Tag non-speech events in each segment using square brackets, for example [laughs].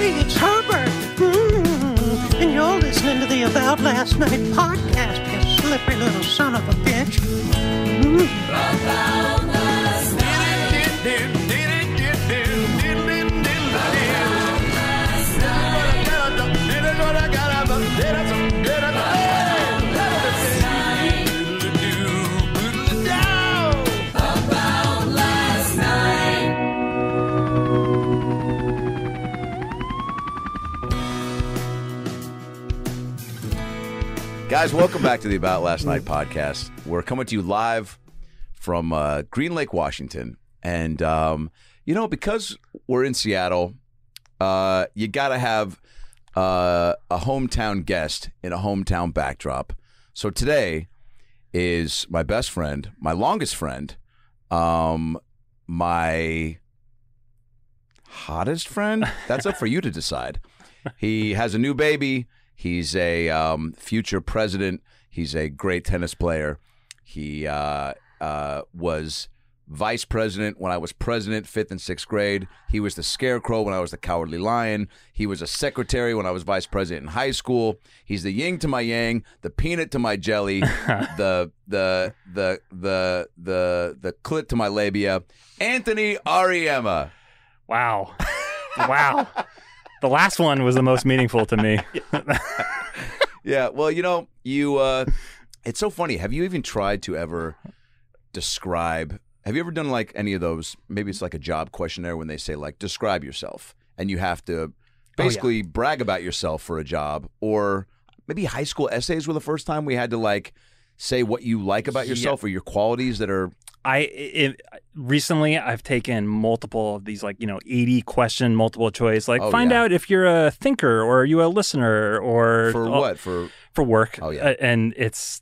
Hey, it's Herbert. Mm, and you're listening to the About Last Night podcast, you slippery little son of a bitch. Mm. Guys, welcome back to the About Last Night podcast. We're coming to you live from uh, Green Lake, Washington. And, um, you know, because we're in Seattle, uh, you got to have uh, a hometown guest in a hometown backdrop. So today is my best friend, my longest friend, um, my hottest friend. That's up for you to decide. He has a new baby. He's a um, future president. He's a great tennis player. He uh, uh, was vice president when I was president, fifth and sixth grade. He was the scarecrow when I was the cowardly lion. He was a secretary when I was vice president in high school. He's the yin to my yang, the peanut to my jelly, [laughs] the the the the the the clit to my labia. Anthony Ariema. Wow. Wow. [laughs] the last one was the most meaningful to me. [laughs] Yeah, well, you know, you uh it's so funny. Have you even tried to ever describe have you ever done like any of those maybe it's like a job questionnaire when they say like describe yourself and you have to basically brag about yourself for a job or maybe high school essays were the first time we had to like say what you like about yourself or your qualities that are I it, recently I've taken multiple of these like you know 80 question multiple choice like Oh, find yeah. out if you're a thinker or are you a listener or for oh, what? For for work Oh, yeah. Uh, and it's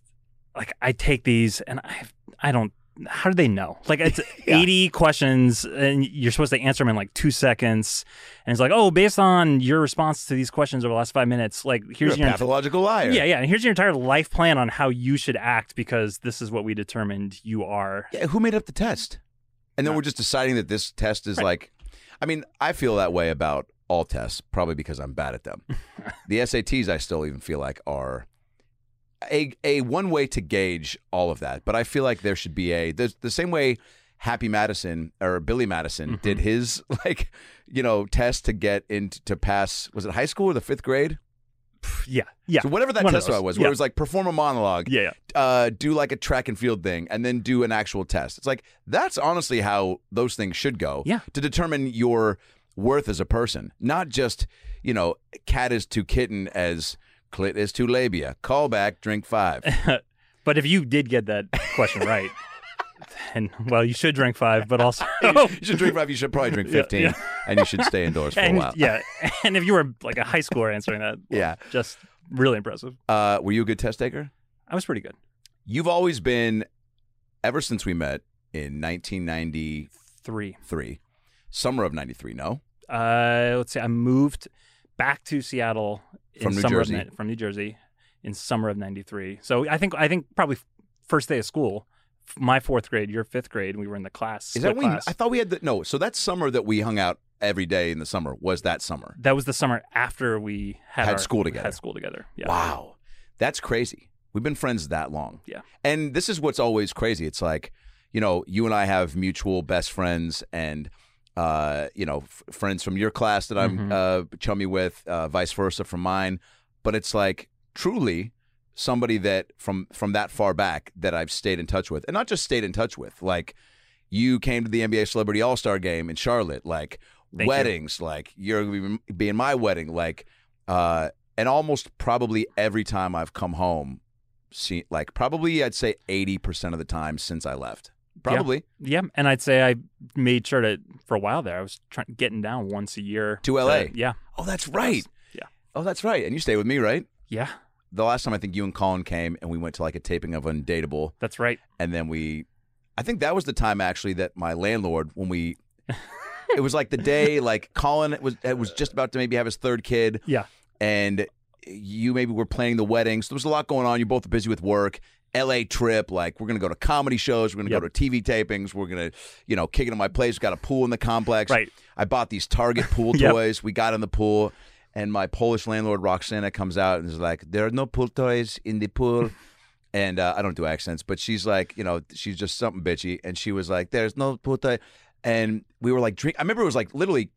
like I take these and I I don't how do they know like it's [laughs] Yeah. 80 questions and you're supposed to answer them in like 2 seconds and it's like oh based on your response to these questions over the last 5 minutes like here's a your pathological liar. yeah, yeah. And here's your entire life plan on how you should act because this is what we determined you are. Yeah, who made up the test? And then Uh, we're just deciding that this test is Right. like, I mean, I feel that way about all tests, probably because I'm bad at them. [laughs] the SATs, I still even feel like are a a one way to gauge all of that. But I feel like there should be a the, the same way Happy Madison or Billy Madison Mm-hmm. did his [laughs] like you know test to get into to pass. Was it high school or the fifth grade? Yeah, yeah. So whatever that One test was, Yeah. where it was like perform a monologue Yeah, yeah. uh, do like a track and field thing and then do an actual test. It's like that's honestly how those things should go. Yeah. To determine your worth as a person, not just you know, cat is to kitten as clit is to labia. Call back, drink five. [laughs] But if you did get that question right, [laughs] then well, you should drink five, but also [laughs] you should drink five. You should probably drink Oh. Yeah, fifteen, yeah. and you should stay indoors for a while. yeah, and if you were like a high schooler answering that, Yeah. just really impressive. Uh, were you a good test taker? I was pretty good. You've always been, ever since we met in 1993, Three. summer of '93. No. Uh, let's see. I moved back to Seattle in From New Jersey. Of, from New Jersey in summer of '93. So I think I think probably first day of school, my fourth grade, your fifth grade, we were in the class. Is that when class. I thought we had the no? So that summer that we hung out every day in the summer was that summer. That was the summer after we had, Had our- school together. Had school together. Yeah. Wow, that's crazy. We've been friends that long. Yeah. and this is what's always crazy. It's like you know, you and I have mutual best friends, and uh, you know, f- friends from your class that I'm Mhm. uh, chummy with, uh, vice versa from mine. But it's like truly somebody that from from that far back that I've stayed in touch with, and not just stayed in touch with, like. You came to the NBA Celebrity All Star Game in Charlotte, like Thank you. weddings, like you're gonna be in my wedding, like, uh, and almost probably every time I've come home, see, like probably I'd say eighty percent of the time since I left, probably Yeah, and I'd say I made sure to for a while there. I was trying getting down once a year To LA. yeah, Oh, that's right. Yeah. Oh, that's right. And you stay with me, right? yeah, The last time I think you and Colin came, and we went to like a taping of Undateable, that's right. and then we, I think that was the time actually that my landlord when we. [laughs] It was like the day, like Colin was it was just about to maybe have his third kid, Yeah, and you maybe were planning the wedding. So there was a lot going on. You're both busy with work, L.A. trip. Like we're gonna go to comedy shows. We're gonna Yep. go to TV tapings. We're gonna, you know, kick it in my place. Got a pool in the complex. Right. I bought these Target [laughs] pool Yep. toys. We got in the pool, and my Polish landlord Roxana comes out and is like, "There are no pool toys in the pool." [laughs] And uh, I don't do accents, but she's like, you know, she's just something bitchy. And she was like, "There's no pool toy," and we were like, "Drink." I remember it was like literally,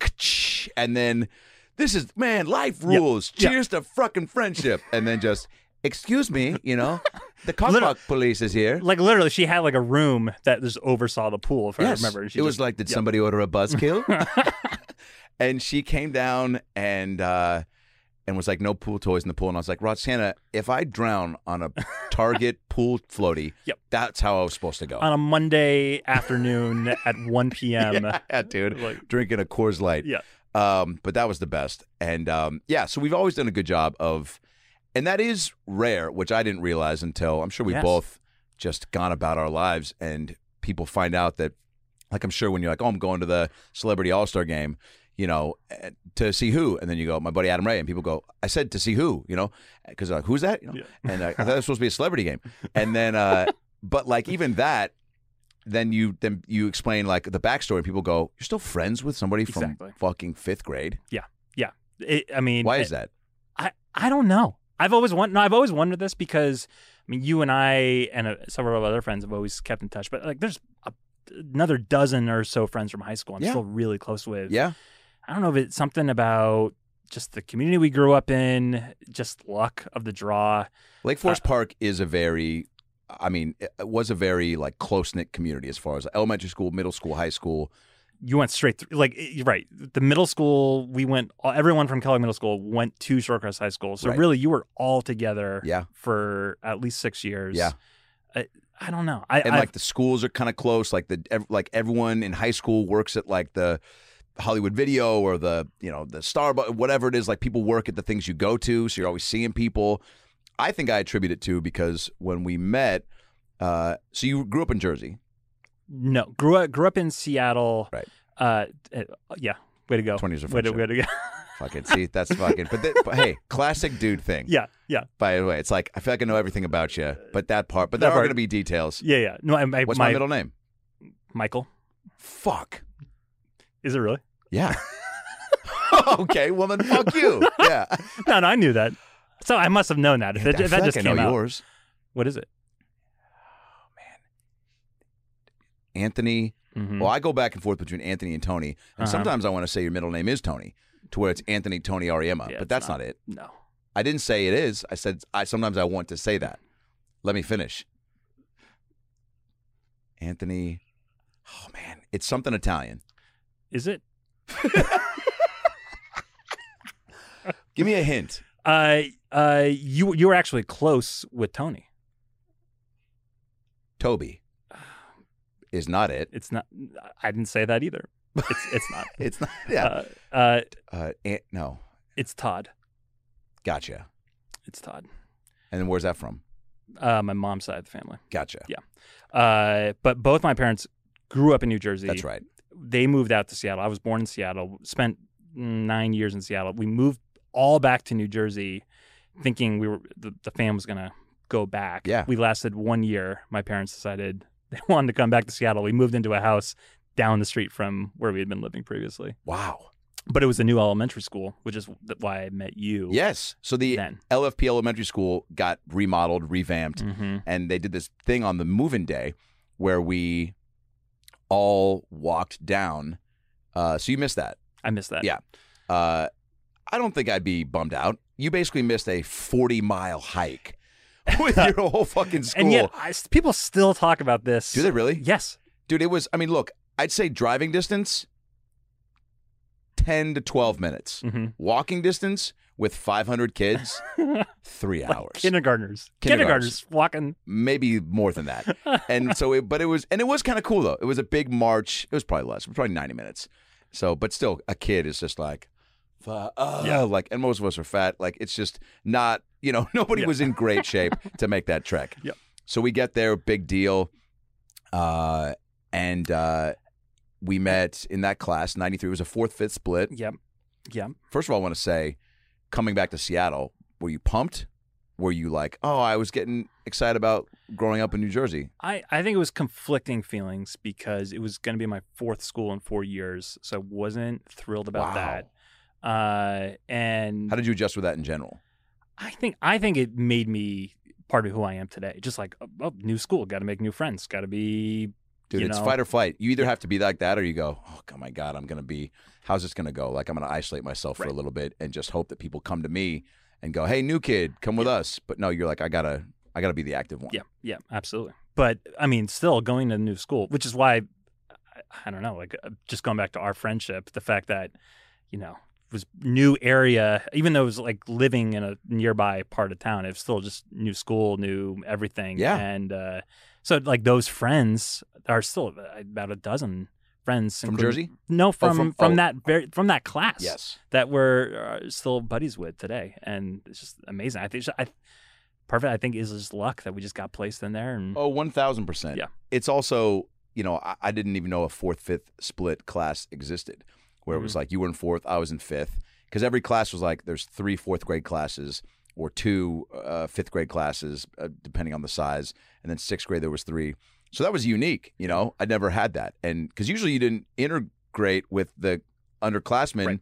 and then this is man, life rules. Yep. Cheers to fucking friendship, and then just. Excuse me, you know, [laughs] the Literally- police is here. Like literally, she had like a room that just oversaw the pool. If I remember, she it was just- like, did Yep. somebody order a buzzkill? [laughs] [laughs] and she came down and uh, and was like, no pool toys in the pool. And I was like, Roxana, if I drown on a Target pool floaty, Yep. that's how I was supposed to go. on a Monday afternoon at 1 p.m. yeah, dude, Like- drinking a Coors Light. Yeah. Um, but that was the best. And um, yeah, so we've always done a good job of, and that is rare, which I didn't realize until I'm sure we Yes. both just gone about our lives and people find out that, like, I'm sure when you're like, oh, I'm going to the Celebrity All Star game, you know, eh, to see who, and then you go, my buddy Adam Ray, and people go, I said to see who, you know, because like, who's that? You know? Yeah. And uh, I thought it was supposed to be a celebrity game, and then, uh, but like even that. Then you then you explain like the backstory, and people go, "You're still friends with somebody from Exactly. fucking fifth grade? Yeah yeah it, I mean, Why it- is that?" I I don't know. I've always won- no, I've always wondered this because I mean, you and I and uh, several of other friends have always kept in touch. But like, there's a, another dozen or so friends from high school I'm Yeah. still really close with. Yeah, I don't know if it's something about just the community we grew up in, just luck of the draw. Lake Forest Park is a very, I mean, it it was a very like close knit community as far as elementary school, middle school, high school. You went straight through, like you're right. The middle school, we went. Everyone from Kellogg Middle School went to Shorecrest High School. So Right. really, you were all together Yeah, for at least six years. Yeah. I, I don't know. I, and I've- like the schools are kind of close. Like the ev- like everyone in high school works at like the Hollywood Video or the you know the Starbucks, whatever it is. Like people work at the things you go to, so you're always seeing people. I think I attribute it to because when we met, uh, so you grew up in Jersey, No, grew up grew up in Seattle. Right. Uh, uh, yeah. Way to go. 20 years of way to, way to go. fucking see that's fucking. But, th- but hey, classic dude thing. yeah. Yeah. By the way, it's like I feel like I know everything about you, but that part. But there That are going to be details. Yeah. Yeah. No, I, I, What's my, my middle name? Michael. Fuck. Is it really? Yeah. [laughs] [laughs] okay, well then fuck you. Yeah. [laughs] No, no, I knew that. So I must have known that. If, I it, feel if that like just I came know out. yours. What is it? Anthony. Mhm. Well, I go back and forth between Anthony and Tony, and Uh-huh. sometimes I want to say your middle name is Tony, to where it's Anthony Tony Ariema, Yeah, but that's not. not. it. No. I didn't say it is. I said I sometimes I want to say that. Let me finish. Anthony. Oh man, it's something Italian. Is it? [laughs] Give me a hint. Uh, uh, you you were actually close with Tony. Toby is not it. It's not. I didn't say that either. It's it's not. [laughs] It's not. Yeah. Uh, uh, Uh, Ant- no. it's Todd. Gotcha. It's Todd. And then where's that from? Uh, my mom's side of the family. Gotcha. Yeah. Uh, but both my parents grew up in New Jersey. That's right. They moved out to Seattle. I was born in Seattle. Spent nine years in Seattle. We moved all back to New Jersey, thinking we were the, the fam was gonna go back. Yeah. We lasted one year. My parents decided [laughs] they wanted to come back to Seattle. We moved into a house down the street from where we had been living previously. Wow. But it was a new elementary school, which is why I met you. Yes. So the Then. LFP Elementary School got remodeled, revamped, hmm and they did this thing on the move-in day where we all walked down. Uh, so you missed that. I missed that. Yeah. Uh, I don't think I'd be bummed out. You basically missed a 40-mile hike [laughs] with your whole fucking school. And yet, I, people still talk about this. Do they really? Yes. Dude, it was, I mean, look, I'd say driving distance, 10 to 12 minutes. hmm Walking distance with 500 kids, [laughs] three hours. Kindergartners. Kindergartners. Kindergartners walking. Maybe more than that. [laughs] And so, it, but it was, and it was kind of cool though. It was a big march. It was probably less, probably 90 minutes. So, but still, a kid is just like, uh, Yeah. like, and most of us are fat. Like, it's just not, you know, [laughs] nobody Yeah. was in great [laughs] shape to make that trek. Yep. So we get there, big deal. Uh, and, uh, we met in that class, 93. It was a fourth, fifth split. Yep. Yep. First of all, I want to say, coming back to Seattle, were you pumped? Were you like, oh, I was getting excited about growing up in New Jersey? I, I think it was conflicting feelings because it was going to be my fourth school in four years, so I wasn't thrilled about Wow. that. Uh, and How did you adjust with that in general? I think I think it made me part of who I am today. Just like oh, new school, got to make new friends, got to be Dude, it's know? fight or flight. You either have to be like that or you go, oh god, my God, I'm gonna be how's this gonna go? Like I'm gonna isolate myself for a little bit and just hope that people come to me and go, Hey, new kid, come with us. But no, you're like, I gotta I gotta be the active one. Yeah, yeah, absolutely. But I mean, still going to new school, which is why I, I don't know, like uh, just going back to our friendship, the fact that you know was new area, even though it was like living in a nearby part of town, it was still just new school, new everything. Yeah. and uh, so like those friends are still uh, about a dozen friends From Jersey? No, from from- from, oh. that very from that class Yes. that we're uh, still buddies with today, and it's just amazing. I think I, perfect. I think is just luck that we just got placed in there, and Oh, one thousand percent. Yeah. It's also, you know, I, I didn't even know a fourth, fifth split class existed, where it was Mm-hmm. like you were in fourth, I was in fifth, because every class was like there's three fourth grade classes or two uh, fifth grade classes, uh, depending on the size, and then sixth grade there was three. So that was unique. You know, I never had that, and because usually you didn't integrate with the underclassmen. Right.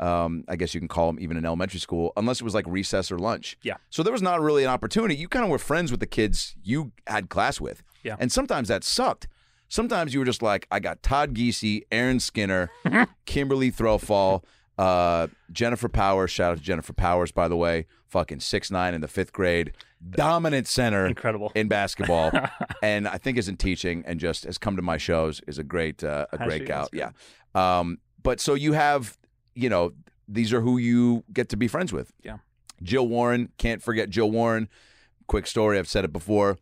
Um, I guess you can call them even in elementary school, unless it was like recess or lunch. Yeah. So there was not really an opportunity. You kind of were friends with the kids you had class with. Yeah. And sometimes that sucked. Sometimes you were just like, I got Todd Geesey, Aaron Skinner, [laughs] Kimberly Throwfall, uh, Jennifer Powers. Shout out to Jennifer Powers, by the way. Fucking six nine in the fifth grade, dominant center incredible. in basketball, [laughs] and I think is in teaching and just has come to my shows. Is a great uh, a Has great she? gal. That's Yeah. Um, but so you have, you know, these are who you get to be friends with. Yeah. Jill Warren, can't forget Jill Warren. Quick story, I've said it before.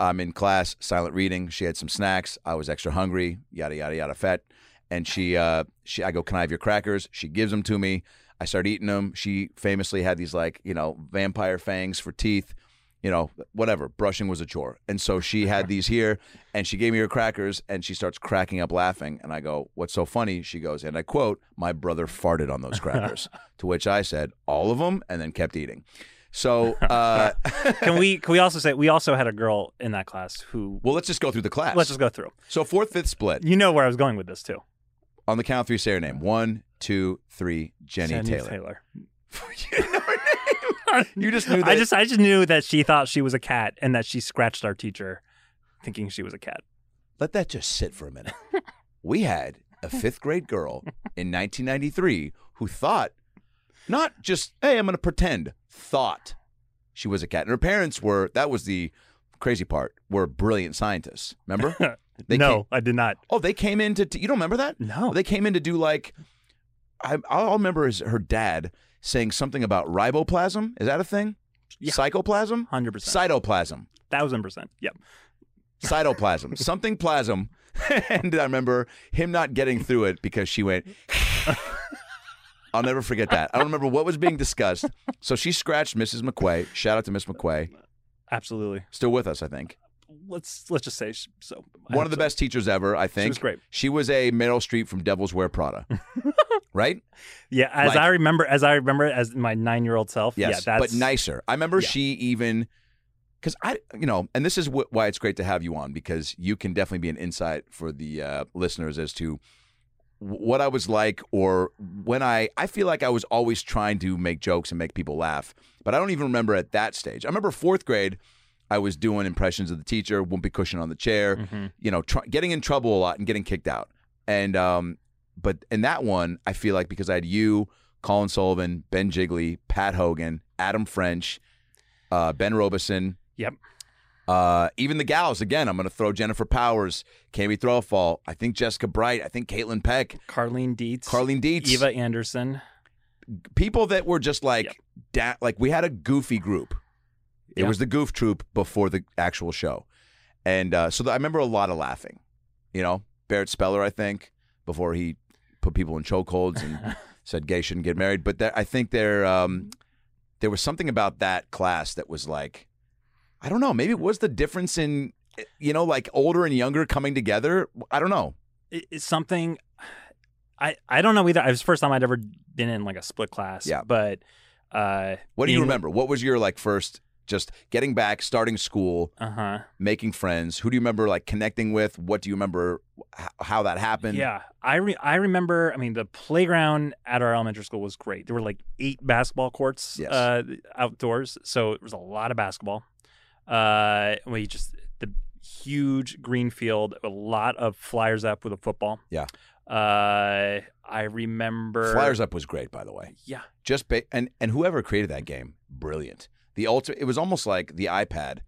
I'm in class, silent reading. She had some snacks. I was extra hungry, yada yada yada, fat. And she, uh, she, I go, can I have your crackers? She gives them to me. I start eating them. She famously had these like, you know, vampire fangs for teeth. You know, whatever. Brushing was a chore, and so she had these here, and she gave me her crackers, and she starts cracking up laughing. And I go, "What's so funny?" She goes, and I quote, "My brother farted on those crackers." [laughs] to which I said, "All of them," and then kept eating. So, [laughs] uh, can we can we also say we also had a girl in that class who well, let's just go through the class. let's just go through. so fourth, fifth split You know where I was going with this too. on the count of three. Say her name. One, two, three. Jenny, Taylor. [laughs] you didn't know her name. You just knew [laughs] that. I just I just knew that she thought she was a cat and that she scratched our teacher, thinking she was a cat. let that just sit for a minute. we had a fifth grade girl in 1993 who thought, not just, hey, I'm going to pretend, thought she was a cat. And her parents were, that was the crazy part, were brilliant scientists. Remember? [laughs] They no, came- I did not. oh, they came in to, you don't remember that? No. They came in to do like, I, all I remember is her dad saying something about riboplasm. Is that a thing? Yeah. Psychoplasm? Hundred percent, Cytoplasm. thousand percent. Yep. cytoplasm, [laughs] something plasm. [laughs] and I remember him not getting through it because she went. I'll never forget that. I don't remember what was being discussed. So she scratched Mrs. McQuay. Shout out to Miss McQuay. Absolutely. Still with us, I think. Let's let's just say so. I One of the so. best teachers ever, I think. She was great. She was a Meryl Streep from Devil Wears Prada. [laughs] right? Yeah, as Like- I remember, as I remember, as my nine-year-old self. Yes. yeah, that's but nicer. I remember Yeah. she even. Because I, you know, and this is wh- why it's great to have you on because you can definitely be an insight for the uh, listeners as to what I was like or when I I feel like I was always trying to make jokes and make people laugh, but I don't even remember at that stage. I remember fourth grade, I was doing impressions of the teacher, whoopee cushion on the chair, Mhm. you know, tr- getting in trouble a lot and getting kicked out. And um, but in that one, I feel like because I had you, Colin Sullivan, Ben Jigley, Pat Hogan, Adam French, uh, Ben Robeson. Yep. Uh, even the gals, again, I'm going to throw Jennifer Powers, Cami Throwfall, I think Jessica Bright, I think Caitlin Peck, Carlene Dietz, Carlene Dietz. Eva Anderson. people that were just like Yep. da- like we had a goofy group. It Yeah. was the goof troop before the actual show, and uh, so I remember a lot of laughing. You know, Barrett Speller, I think, before he put people in chokeholds and [laughs] said gay shouldn't get married. But there, I think there um, there was something about that class that was like, I don't know, maybe it was the difference in you know like older and younger coming together. I don't know. It's something. I I don't know either. It was the first time I'd ever been in like a split class. Yeah. but uh, What do you being- remember? What was your like first just getting back, starting school, Uh huh. making friends. Who do you remember like connecting with? What do you remember h- how that happened? Yeah, I re- I remember. I mean, the playground at our elementary school was great. There were like eight basketball courts Yes. uh, outdoors, so it was a lot of basketball. Uh, we just the huge green field, a lot of flyers up with a football. Yeah. Uh, I remember Flyers Up was great, by the way. Yeah, Just ba- and and whoever created that game, brilliant. The ultimate. It was almost like the iPad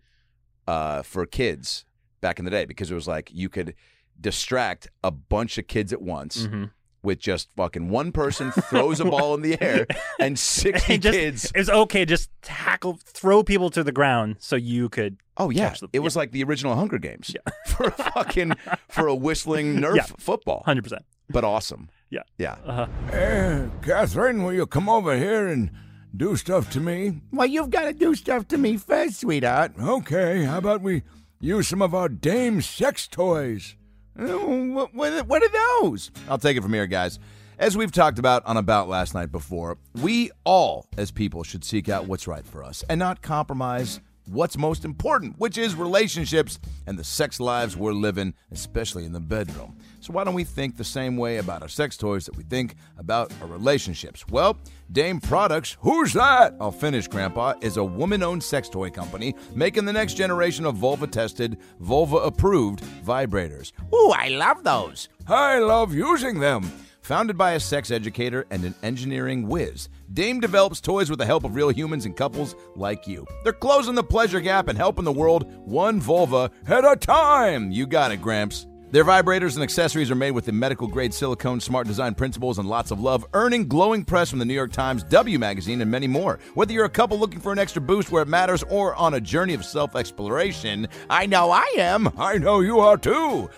uh, for kids back in the day because it was like you could distract a bunch of kids at once Mhm. With just fucking one person throws a ball in the air [laughs] and 60 And just- kids. It was okay. Just tackle, throw people to the ground so you could. Oh yeah, catch the- it was like the original Hunger Games yeah. [laughs] for a fucking for a whistling [laughs] Nerf Yeah. football, Hundred percent. but awesome. Yeah. Yeah. Uh, Eh, Catherine, will you come over here and do stuff to me? Well, you've got to do stuff to me first, sweetheart. Okay, how about we use some of our dame sex toys? Mm, what, what, what are those? I'll take it from here, guys. As we've talked about on About Last Night before, we all, as people, should seek out what's right for us and not compromise what's most important, which is relationships and the sex lives we're living, especially in the bedroom. So, why don't we think the same way about our sex toys that we think about our relationships? Well, Dame Products, Who's that? I'll finish, Grandpa, is a woman owned sex toy company making the next generation of vulva tested, vulva approved vibrators. Ooh, I love those. I love using them. Founded by a sex educator and an engineering whiz, Dame develops toys with the help of real humans and couples like you. They're closing the pleasure gap and helping the world one vulva At a time. you got it, Gramps. Their vibrators and accessories are made with the medical grade silicone, smart design principles, and lots of love, earning glowing press from the New York Times, W Magazine, and many more. Whether you're a couple looking for an extra boost where it matters or on a journey of self exploration, I know I am. I know you are too.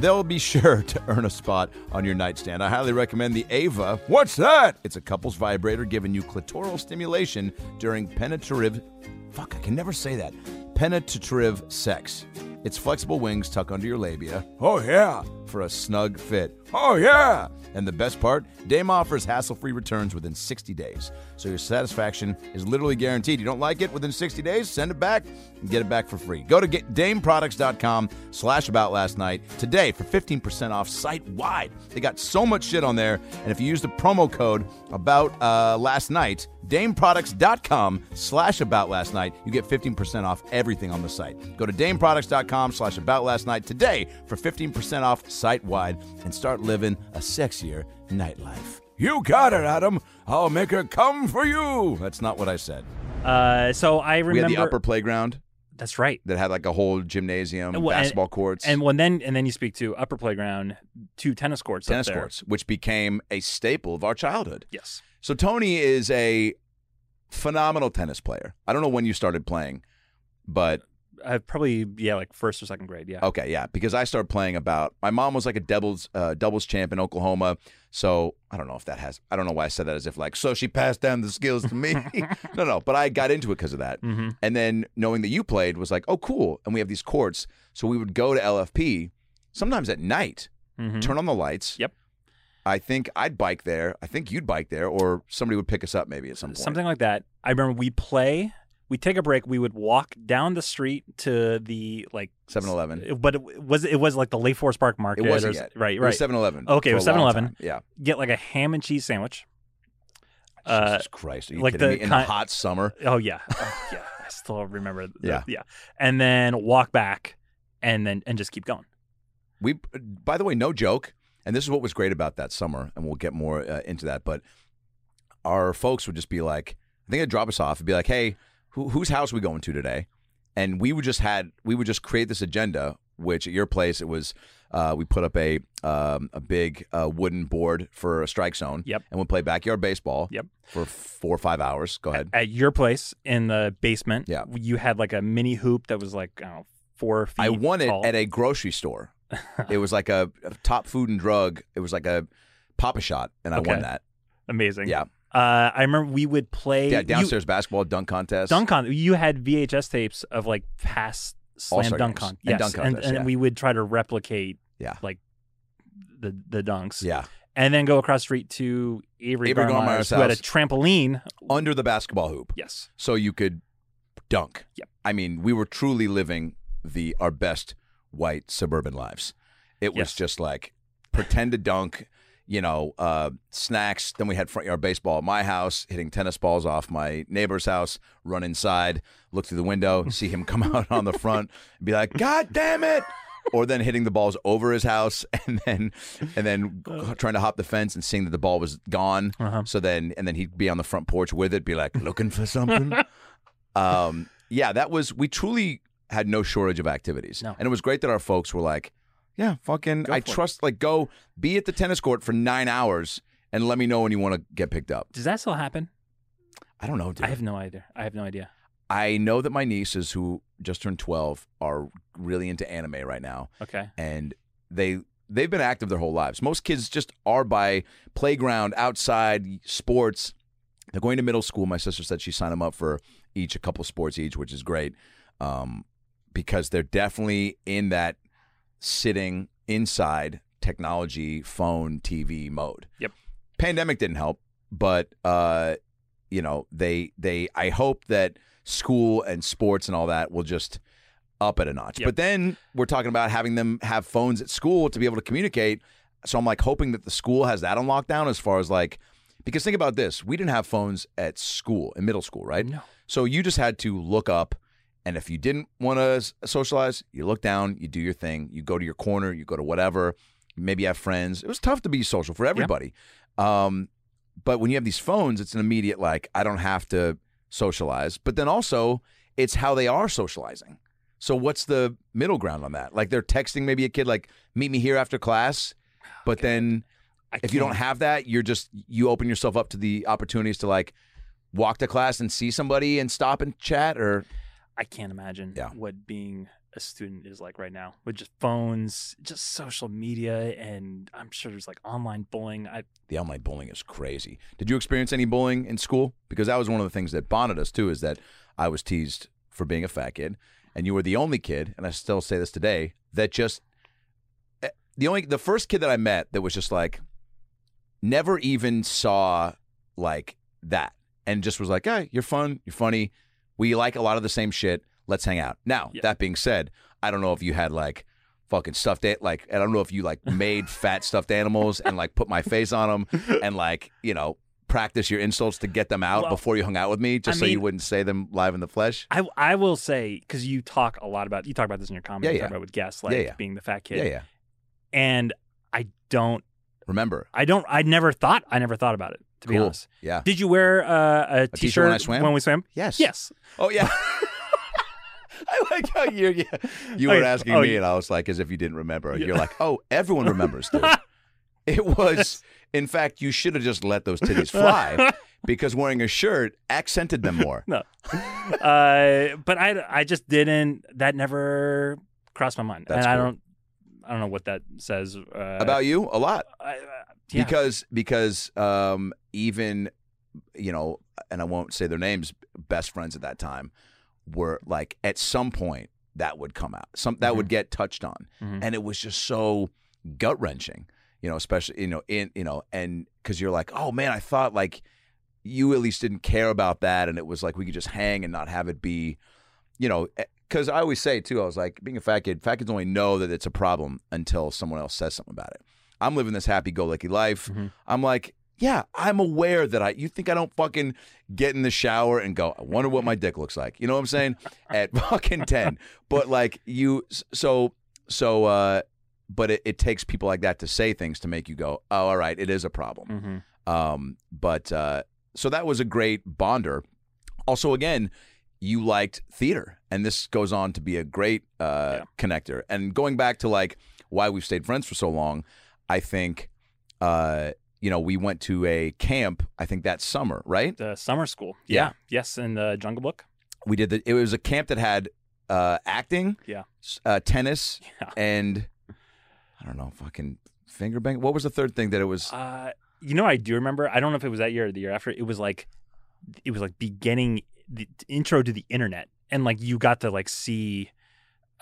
They'll be sure to earn a spot on your nightstand. I highly recommend the Ava. What's that? It's a couple's vibrator giving you clitoral stimulation during penetrative. Fuck, I can never say that. Penetrative sex. Its flexible wings tuck under your labia Oh, yeah. For a snug fit. Oh, yeah. And the best part, Dame offers hassle-free returns within 60 days. So your satisfaction is literally guaranteed. You don't like it within 60 days, send it back and get it back for free. Go to dameproducts.com slash about last night today for 15% off site-wide. They got so much shit on there. And if you use the promo code about uh, last night, dameproducts.com slash about last night, you get 15% off everything on the site. Go to dameproducts.com slash about last night today for 15% off site-wide and start living a sexier nightlife. You got it, Adam. I'll make her come for you. That's not what I said. uh, so I We remember. had the upper playground that's right. that had like a whole gymnasium, And wh- and- basketball courts, And when then and then you speak to upper playground, two tennis courts. up tennis courts, which became a staple of our childhood. Yes. So Tony is a phenomenal tennis player. I don't know when you started playing, but Uh, probably yeah, like first or second grade. Yeah. okay, yeah, because I started playing about. My mom was like a doubles uh, doubles champ in Oklahoma, so I don't know if that has. I don't know why I said that as if like so she passed down the skills to me. [laughs] [laughs] no, no, but I got into it because of that. Mm-hmm. And then knowing that you played was like, oh, cool. And we have these courts. So we would go to LFP sometimes at night, Mm-hmm. turn on the lights. Yep. I think I'd bike there. I think you'd bike there, or somebody would pick us up maybe at some point. Something like that. I remember we'd play. We'd take a break. We would walk down the street to the like 7-Eleven. but it was it was like the Lake Forest Park Market. It wasn't yet. Right. It Right. was 7-Eleven. Okay, it was a 7-Eleven. Yeah. Get like a ham and cheese sandwich. Uh, Jesus Christ. Are you like kidding the me? In kind- the hot summer. Oh yeah, [laughs] oh, yeah. I still remember. The, Yeah. yeah. And then walk back, and then and just keep going. We, by the way, no joke. And this is what was great about that summer, and we'll get more uh, into that. But our folks would just be like, I think they'd drop us off and be like, "Hey, who, whose house are we going to today?" And we would just had we would just create this agenda. Which at your place it was, uh, we put up a um, a big uh, wooden board for a strike zone. Yep. And we'd play backyard baseball. Yep. For four or five hours. Go ahead. At your place in the basement, Yeah. you had like a mini hoop that was like I don't know four feet. I won it tall. at a grocery store. [laughs] it was like a, a top food and drug. It was like a Pop-A-Shot, and I won that. amazing. Yeah. Uh, I remember we would play Yeah, you- downstairs basketball dunk contest. dunk con. You had VHS tapes of like past slam dunk con. And Yes, dunk and, and yeah. we would try to replicate. Yeah. Like the the dunks. Yeah, And then go across the street to Avery, Avery Garmeyer's who had a trampoline. under the basketball hoop, Yes. so you could dunk. Yep. I mean, we were truly living the our best white suburban lives. It was Yes. just like pretend to dunk, you know, uh, snacks. Then we had front yard baseball at my house, hitting tennis balls off my neighbor's house, run inside, look through the window, [laughs] see him come out on the front, and be like, God damn it. Or then hitting the balls over his house, [laughs] and then and then trying to hop the fence and seeing that the ball was gone. Uh-huh. So then and then he'd be on the front porch with it, be like, looking for [laughs] something. um, yeah, that was we truly had no shortage of activities, No. and it was great that our folks were like, "Yeah, fucking, Go I for it." trust. Like, go be at the tennis court for nine hours and let me know when you want to get picked up." Does that still happen? I don't know, dude. I have no idea. I have no idea. I know that my nieces, who just turned twelve, are really into anime right now, Okay. and they they've been active their whole lives. Most kids just are by playground, outside, sports. They're going to middle school. My sister said she signed them up for each a couple sports each, which is great, um, because they're definitely in that sitting inside technology, phone, TV mode. Yep. Pandemic didn't help, but uh, you know they they. I hope that school and sports and all that will just up at a notch. Yep. But then we're talking about having them have phones at school to be able to communicate. So I'm like hoping that the school has that on lockdown as far as like because think about this, we didn't have phones at school in middle school, right? No. So you just had to look up and if you didn't want to socialize, you look down, you do your thing, you go to your corner, you go to whatever, maybe you have friends. It was tough to be social for everybody. Um, but when you have these phones, it's an immediate like I don't have to socialize. But then also, it's how they are socializing. So what's the middle ground on that? Like they're texting maybe a kid like meet me here after class, but then I if you don't can't- have that, you're just you open yourself up to the opportunities to like walk to class and see somebody and stop and chat or I can't imagine Yeah. what being a student is like right now with just phones, just social media, and I'm sure there's like online bullying. I the online bullying is crazy. Did you experience any bullying in school? Because that was one of the things that bonded us too. Is that I was teased for being a fat kid, and you were the only kid, and I still say this today, that just eh, the only the first kid that I met that was just like never even saw like that, and just was like, "Hey, you're fun, you're funny, we like a lot of the same shit. Let's hang out." Now Yeah. that being said, I don't know if you had like fucking stuffed it like I don't know if you like [laughs] made fat stuffed animals and like put my face on them [laughs] and like you know practice your insults to get them out Well, before you hung out with me just I so you wouldn't say them live in the flesh. I, I will say because you talk a lot about you talk about this in your comments. Yeah, you yeah. talk about with guests like Yeah, yeah. being the fat kid. Yeah, yeah. And I don't, Remember, I don't, I never thought, I never thought about it to be Cool. honest. yeah. Did you wear uh, a t-shirt when I swam? when we swam? Yes. Yes. Oh yeah. [laughs] [laughs] I like how you you, you were Okay. asking Oh, me, yeah. and I was like, as if you didn't remember. Yeah. You're like, oh, everyone remembers, dude. [laughs] it was, in fact, you should have just let those titties fly because wearing a shirt accented them more. No. uh, but I, I just didn't. That never crossed my mind, That's and I don't, I don't know what that says uh, About you, a lot. I, yeah. because because um even you know and i won't say their names best friends at that time were like at some point that would come out some that would get touched on Mhm. and it was just so gut wrenching you know especially you know in you know and because you're like oh man i thought like you at least didn't care about that and it was like we could just hang and not have it be you know because i always say too i was like being a fat kid fat kids only know that it's a problem until someone else says something about it i'm living this happy-go-lucky life Mhm. i'm like yeah i'm aware that i you think i don't fucking get in the shower and go i wonder what my dick looks like you know what i'm saying [laughs] at fucking 10 but like you so so uh but it, it takes people like that to say things to make you go oh all right it is a problem Mhm. um, but uh, so that was a great bonder. Also, again, you liked theater, and this goes on to be a great uh, Yeah. connector. And going back to like why we've stayed friends for so long, I think, uh, you know, we went to a camp. I think that summer, right? the summer school. Yeah. Yes, in the Jungle Book. We did the. It was a camp that had uh, acting, Yeah. uh, tennis, Yeah. and I don't know, fucking finger bang. What was the third thing that it was? Uh, you know, I do remember. I don't know if it was that year or the year after. It was like, it was like beginning the intro to the internet, and like you got to like see,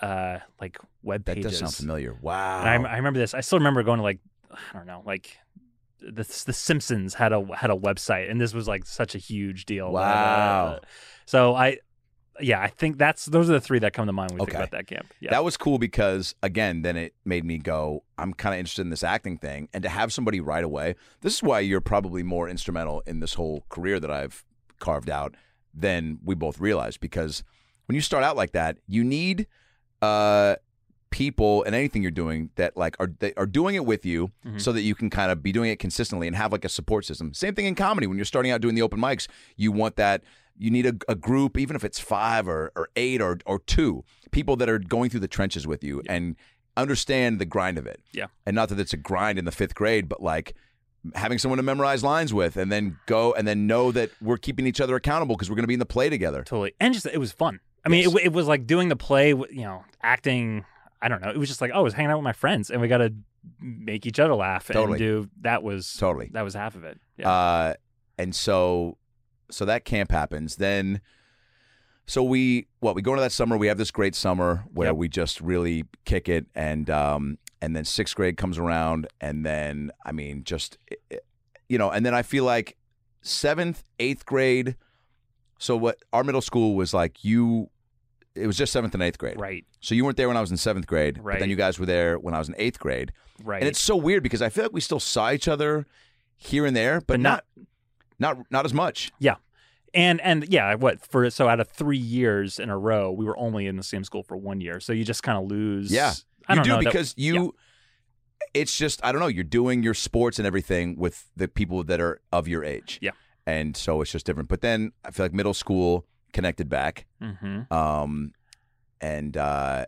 uh, like web pages. that does sound familiar. Wow. And I, I remember this. I still remember going to like, I don't know, like the the Simpsons had a had a website, and this was like such a huge deal. Wow. so I yeah, I think that's those are the three that come to mind when we Okay. think about that camp. Yeah, That was cool because again, then it made me go, I'm kind of interested in this acting thing, and to have somebody right away. This is why you're probably more instrumental in this whole career that I've carved out than we both realized. Because when you start out like that, you need uh, people and anything you're doing that like are they are doing it with you, Mhm. so that you can kind of be doing it consistently and have like a support system. Same thing in comedy when you're starting out doing the open mics, you want that. You need a, a group, even if it's five or, or eight or, or two people that are going through the trenches with you and understand the grind of it. Yeah. And not that it's a grind in the fifth grade, but like having someone to memorize lines with and then go and then know that we're keeping each other accountable because we're going to be in the play together. totally, and just it was fun. I mean, Yes. it, it was like doing the play, you know, acting. I don't know. It was just like, oh, I was hanging out with my friends, and we got to make each other laugh Totally. and do. That was Totally. that was half of it. Yeah. Uh, and so, so that camp happens. Then, so we what we go into that summer. We have this great summer where Yep. we just really kick it, and um, and then sixth grade comes around, and then I mean, just you know, and then I feel like seventh, eighth grade. So what our middle school was like, you. It was just seventh and eighth grade. right. So you weren't there when I was in seventh grade, but Right. then you guys were there when I was in eighth grade. Right. And it's so weird because I feel like we still saw each other here and there, but, But not, not- not not as much. Yeah. And and yeah, what for? So out of three years in a row, we were only in the same school for one year. So you just kind of lose. Yeah. I you do know that- because you it's just I don't know, you're doing your sports and everything with the people that are of your age. Yeah. And so it's just different. But then I feel like middle school connected back. Mhm. Um and uh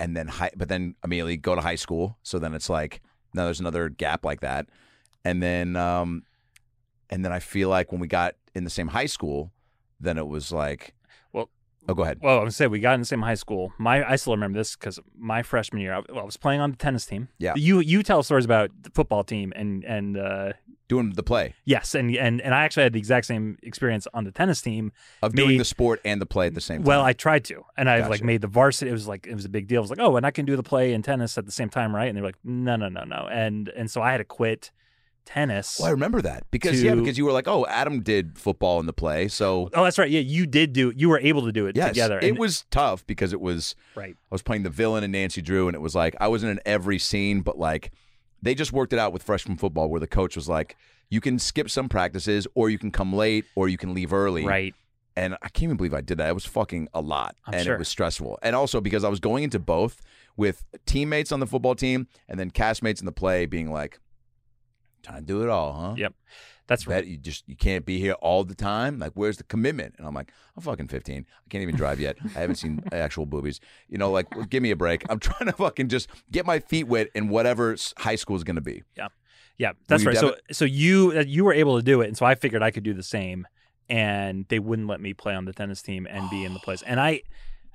and then high but then immediately go to high school. So then it's like now there's another gap like that. And then um and then I feel like when we got in the same high school, then it was like Oh go ahead. Well, I was say we got in the same high school. My I still remember this because my freshman year, I, well, I was playing on the tennis team. Yeah. You you tell stories about the football team and and uh, Doing the play yes, and and and I actually had the exact same experience on the tennis team. of Me- doing the sport and the play at the same time. Well, I tried to, and I like made the varsity. It was like it was a big deal. I was like, oh, and I can do the play and tennis at the same time, right? And they were like, no, no, no, no, and and so I had to quit tennis. Well, I remember that because yeah, because you were like, oh, Adam did football in the play, so Oh, that's right. Yeah, you did do. You were able to do it yes, together. it and- was tough because it was right. I was playing the villain in Nancy Drew, and it was like I wasn't in every scene, but like they just worked it out with freshman football, where the coach was like, you can skip some practices, or you can come late, or you can leave early, Right. And I can't even believe I did that. It was fucking a lot, I'm and sure. it was stressful, and also because I was going into both with teammates on the football team and then castmates in the play, being like, "Trying to do it all, huh?" Yep. That's right. you just you can't be here all the time. Like, where's the commitment? And I'm like, I'm fucking 15. I can't even drive yet. I haven't seen [laughs] actual boobies. You know, like, give me a break. I'm [laughs] trying to fucking just get my feet wet in whatever high school is going to be. Yeah, yeah, that's right. So so you uh, you were able to do it, and so I figured I could do the same, and they wouldn't let me play on the tennis team and be in the plays. And I,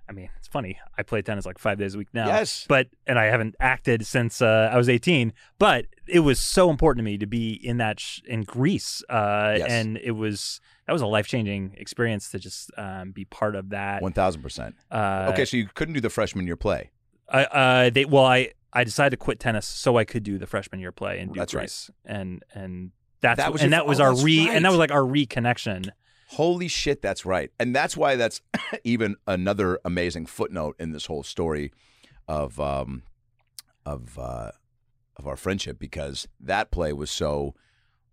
I mean, it's funny. I play tennis like five days a week now. Yes. But and I haven't acted since uh, I was 18. But it was so important to me to be in that sh- in Grease, uh, Yes. and it was that was a life changing experience to just um, be part of that. 1000%. Uh, Okay, so you couldn't do the freshman year play. I, uh, they well, I I decided to quit tennis so I could do the freshman year play and do That's right. And and that's That was and your- that was oh, our re right. and that was like our reconnection. Holy shit, that's right. And that's why that's [coughs] even another amazing footnote in this whole story of um of uh of our friendship because that play was so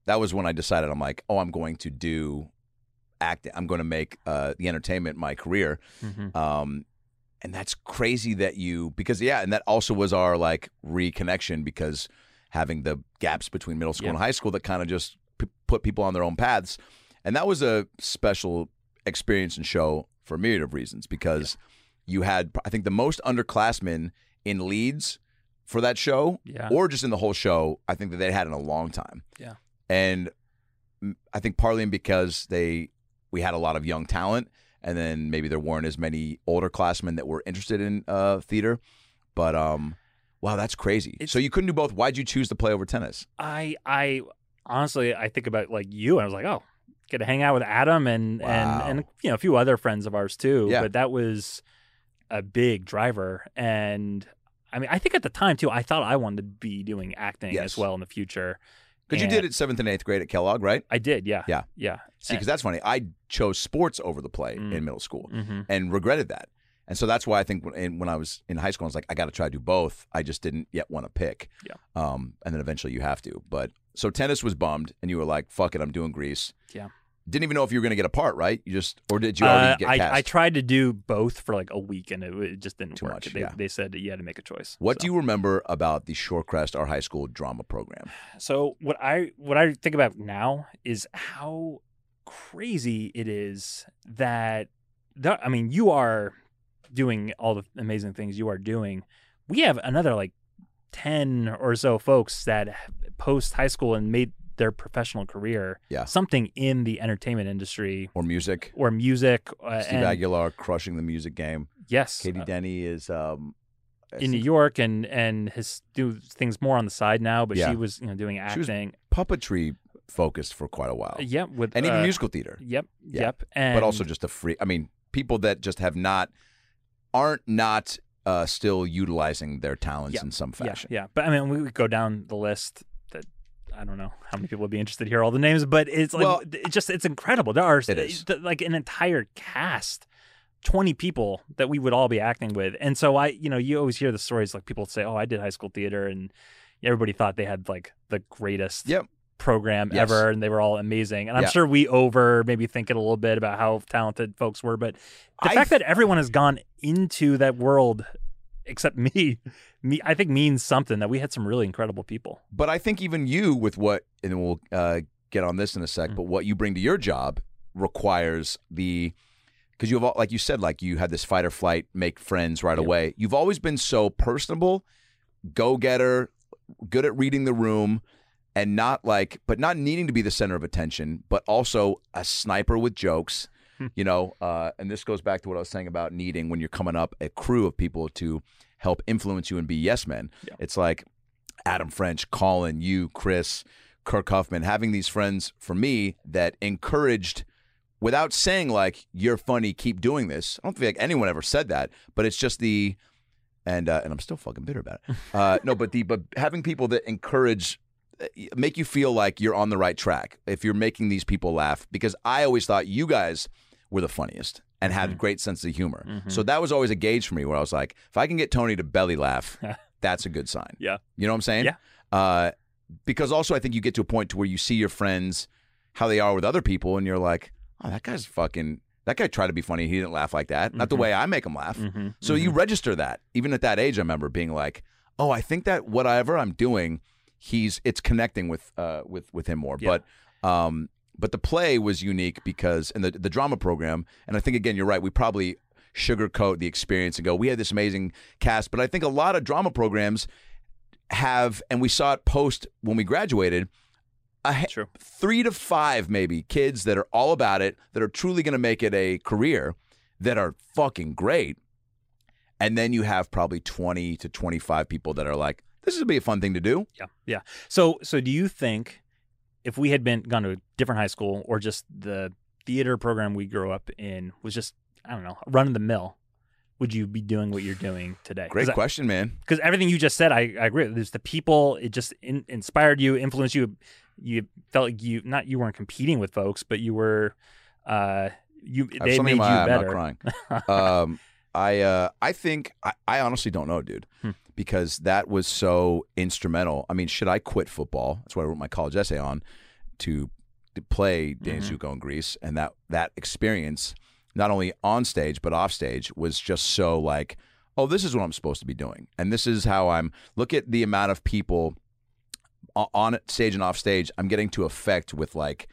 that was when I decided I'm like, "Oh, I'm going to do acting. I'm going to make uh the entertainment my career." Um and that's crazy that you because yeah, and that also was our like reconnection because having the gaps between middle school Yeah. and high school that kind of just p- put people on their own paths. And that was a special experience and show for a myriad of reasons because you had I think the most underclassmen in leads for that show Yeah. or just in the whole show, I think that they had in a long time. Yeah. And I think partly because they we had a lot of young talent, and then maybe there weren't as many older classmen that were interested in uh, theater. But um, wow, that's crazy. It's- so you couldn't do both. Why'd you choose to play over tennis? I I honestly I think about like you and I was like, oh, get to hang out with Adam and Wow. and and you know a few other friends of ours too. Yeah. But that was a big driver and I mean I think at the time too I thought I wanted to be doing acting Yes. as well in the future. Because you did it seventh and eighth grade at Kellogg, right? I did, yeah, Yeah. yeah. See, because that's funny. I chose sports over the play Mm. in middle school hmm and regretted that. And so that's why I think when, when I was in high school, I was like, I got to try to do both. I just didn't yet want to pick. Yeah. Um, and then eventually you have to. But so tennis was bummed, and you were like, "Fuck it, I'm doing Grease." Yeah. Didn't even know if you were going to get a part, right? You just, or did you already Uh, get I, cast? I tried to do both for like a week, and it, it just didn't Too work. much, They, yeah. they said you had to make a choice. what so. do you remember about the Shorecrest, our high school drama program? So what I what I think about now is how crazy it is that that I mean you are doing all the amazing things you are doing. We have another like 10 or so folks that post high school and made their professional career Yeah. something in the entertainment industry Or music? or music uh, Steve and Aguilar crushing the music game. yes Katie uh, Denny is um, in New York and and has do things more on the side now but Yeah. she was you know doing acting puppetry focused for quite a while, yep with and even uh, musical theater. Yep. Yeah. Yep. And but also just a free. I mean, people that just have not aren't not uh, still utilizing their talents Yeah. in some fashion. yeah. But I mean, we could go down the list. That I don't know how many people would be interested to hear all the names, but it's like Well- it's just it's incredible. There are It th- like an entire cast. 20 people that we would all be acting with. And so I, you know, you always hear the stories like people say, "Oh, I did high school theater," and everybody thought they had like the greatest Yep. Program Yes. ever, and they were all amazing. And I'm Yeah. sure we over maybe think it a little bit about how talented folks were, but the I fact that everyone has gone into that world except [laughs] me me i think means something that we had some really incredible people But I think even you, with what, and we'll uh, get on this in a sec, Mm. but what you bring to your job requires the, because you have, all- like you said, like you had this fight or flight, make friends right Yep. away. You've always been so personable, go getter, good at reading the room, and not like, but not needing to be the center of attention, but also a sniper with jokes. Hmm. You know, uh, and this goes back to what I was saying about needing when you're coming up a crew of people to help influence you and be yes men. Yeah. It's like Adam French, Colin, you, Chris, Kirk Huffman, having these friends for me that encouraged without saying like you're funny, keep doing this. I don't feel like anyone ever said that, but it's just the and uh, and I'm still fucking bitter about it. [laughs] Uh, no, but the but having people that encourage make you feel like you're on the right track if you're making these people laugh because I always thought you guys were the funniest and had a Mhm. great sense of humor. Mhm. So that was always a gauge for me where I was like, if I can get Tony to belly laugh, [laughs] that's a good sign. Yeah. You know what I'm saying? Yeah. Uh, because also I think you get to a point to where you see your friends how they are with other people and you're like, oh, that guy's fucking that guy tried to be funny. He didn't laugh like that. Not the Mhm. way I make him laugh. mm-hmm. So you register that. Even at that age, I remember being like, "Oh, I think that whatever I'm doing, he's it's connecting with uh with with him more." Yeah. But um but the play was unique because and the the drama program, and I think again you're right. We probably sugarcoat the experience and go, "We had this amazing cast," but I think a lot of drama programs have, and we saw it post when we graduated. A true three to five maybe kids that are all about it that are truly going to make it a career that are fucking great and then you have probably 20 to 25 people that are like this would be a fun thing to do. Yeah yeah. So so do you think if we had been gone to a different high school or just the theater program we grew up in was just i don't know run of the mill would you be doing what you're doing today? Great question man. Because everything you just said I, I agree with. there's the people it just in, inspired you influenced you. You felt like you not you weren't competing with folks but you were uh you I they made you eye, better i'm not crying. [laughs] Um i uh i think i, I honestly don't know dude Hmm. because that was so instrumental i mean should i quit football that's what i wrote my college essay on to, to play Danny Mhm. Zuko in Grease, and that that experience, not only on stage but off stage, was just so like, oh, this is what I'm supposed to be doing, and this is how I'm. Look at the amount of people on stage and off stage. I'm getting to affect with like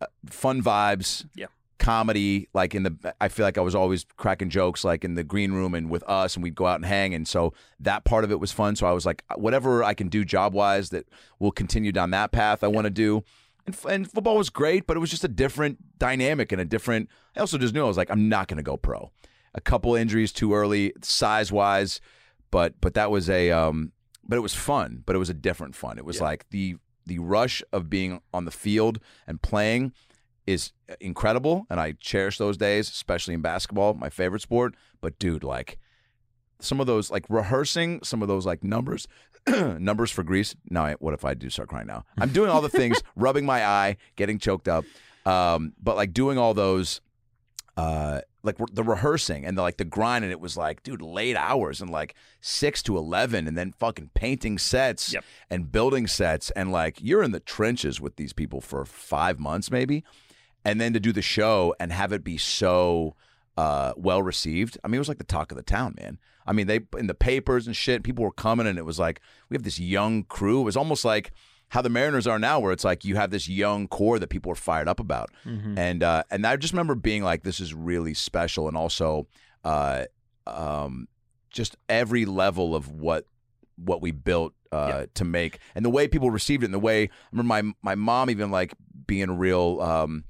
uh, fun vibes. Yeah. Comedy, like in the, I feel like I was always cracking jokes, like in the green room and with us, and we'd go out and hang, and so that part of it was fun. So I was like, whatever I can do job wise, that will continue down that path. I want to do, and, and football was great, but it was just a different dynamic and a different. I also just knew I was like, I'm not going to go pro. A couple injuries too early, size wise, but but that was a um, but it was fun. But it was a different fun. It was Yeah. like the the rush of being on the field and playing is incredible, and I cherish those days, especially in basketball, my favorite sport. But dude, like some of those, like rehearsing some of those like numbers [clears throat] numbers for Grease. Now, I- what if I do start crying now? I'm doing all the things, [laughs] rubbing my eye, getting choked up, um, but like doing all those, uh, like re- the rehearsing and the, like the grind, and it was like, dude, late hours and like six to eleven, and then fucking painting sets Yep. and building sets, and like you're in the trenches with these people for five months maybe, and then to do the show and have it be so uh, well received. I mean, it was like the talk of the town, man. I mean, they in the papers and shit, people were coming, and it was like we have this young crew. It was almost like how the Mariners are now, where it's like you have this young core that people are fired up about, and uh, and I just remember being like, this is really special, and also, uh, um, just every level of what what we built uh, to make, and the way people received it, and the way I remember my my mom even like being real. Um,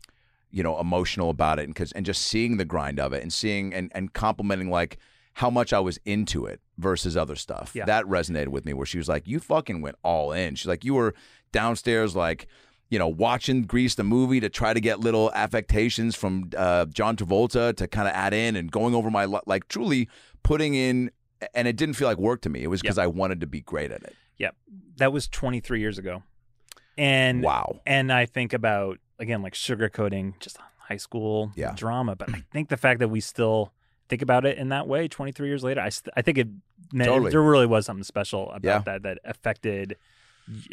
you know, emotional about it, and because and just seeing the grind of it, and seeing and and complimenting like how much I was into it versus other stuff. Yeah. That resonated with me. Where she was like, "You fucking went all in." She's like, "You were downstairs like." You know, watching Grease the movie to try to get little affectations from uh, John Travolta to kind of add in and going over my like truly putting in, and it didn't feel like work to me. It was because I wanted to be great at it. Yep. That was 23 years ago. And Wow. and I think about again like sugarcoating just high school Yeah. drama, but I think the fact that we still think about it in that way 23 years later, I st- I think it meant Totally. there really was something special about Yeah. that that affected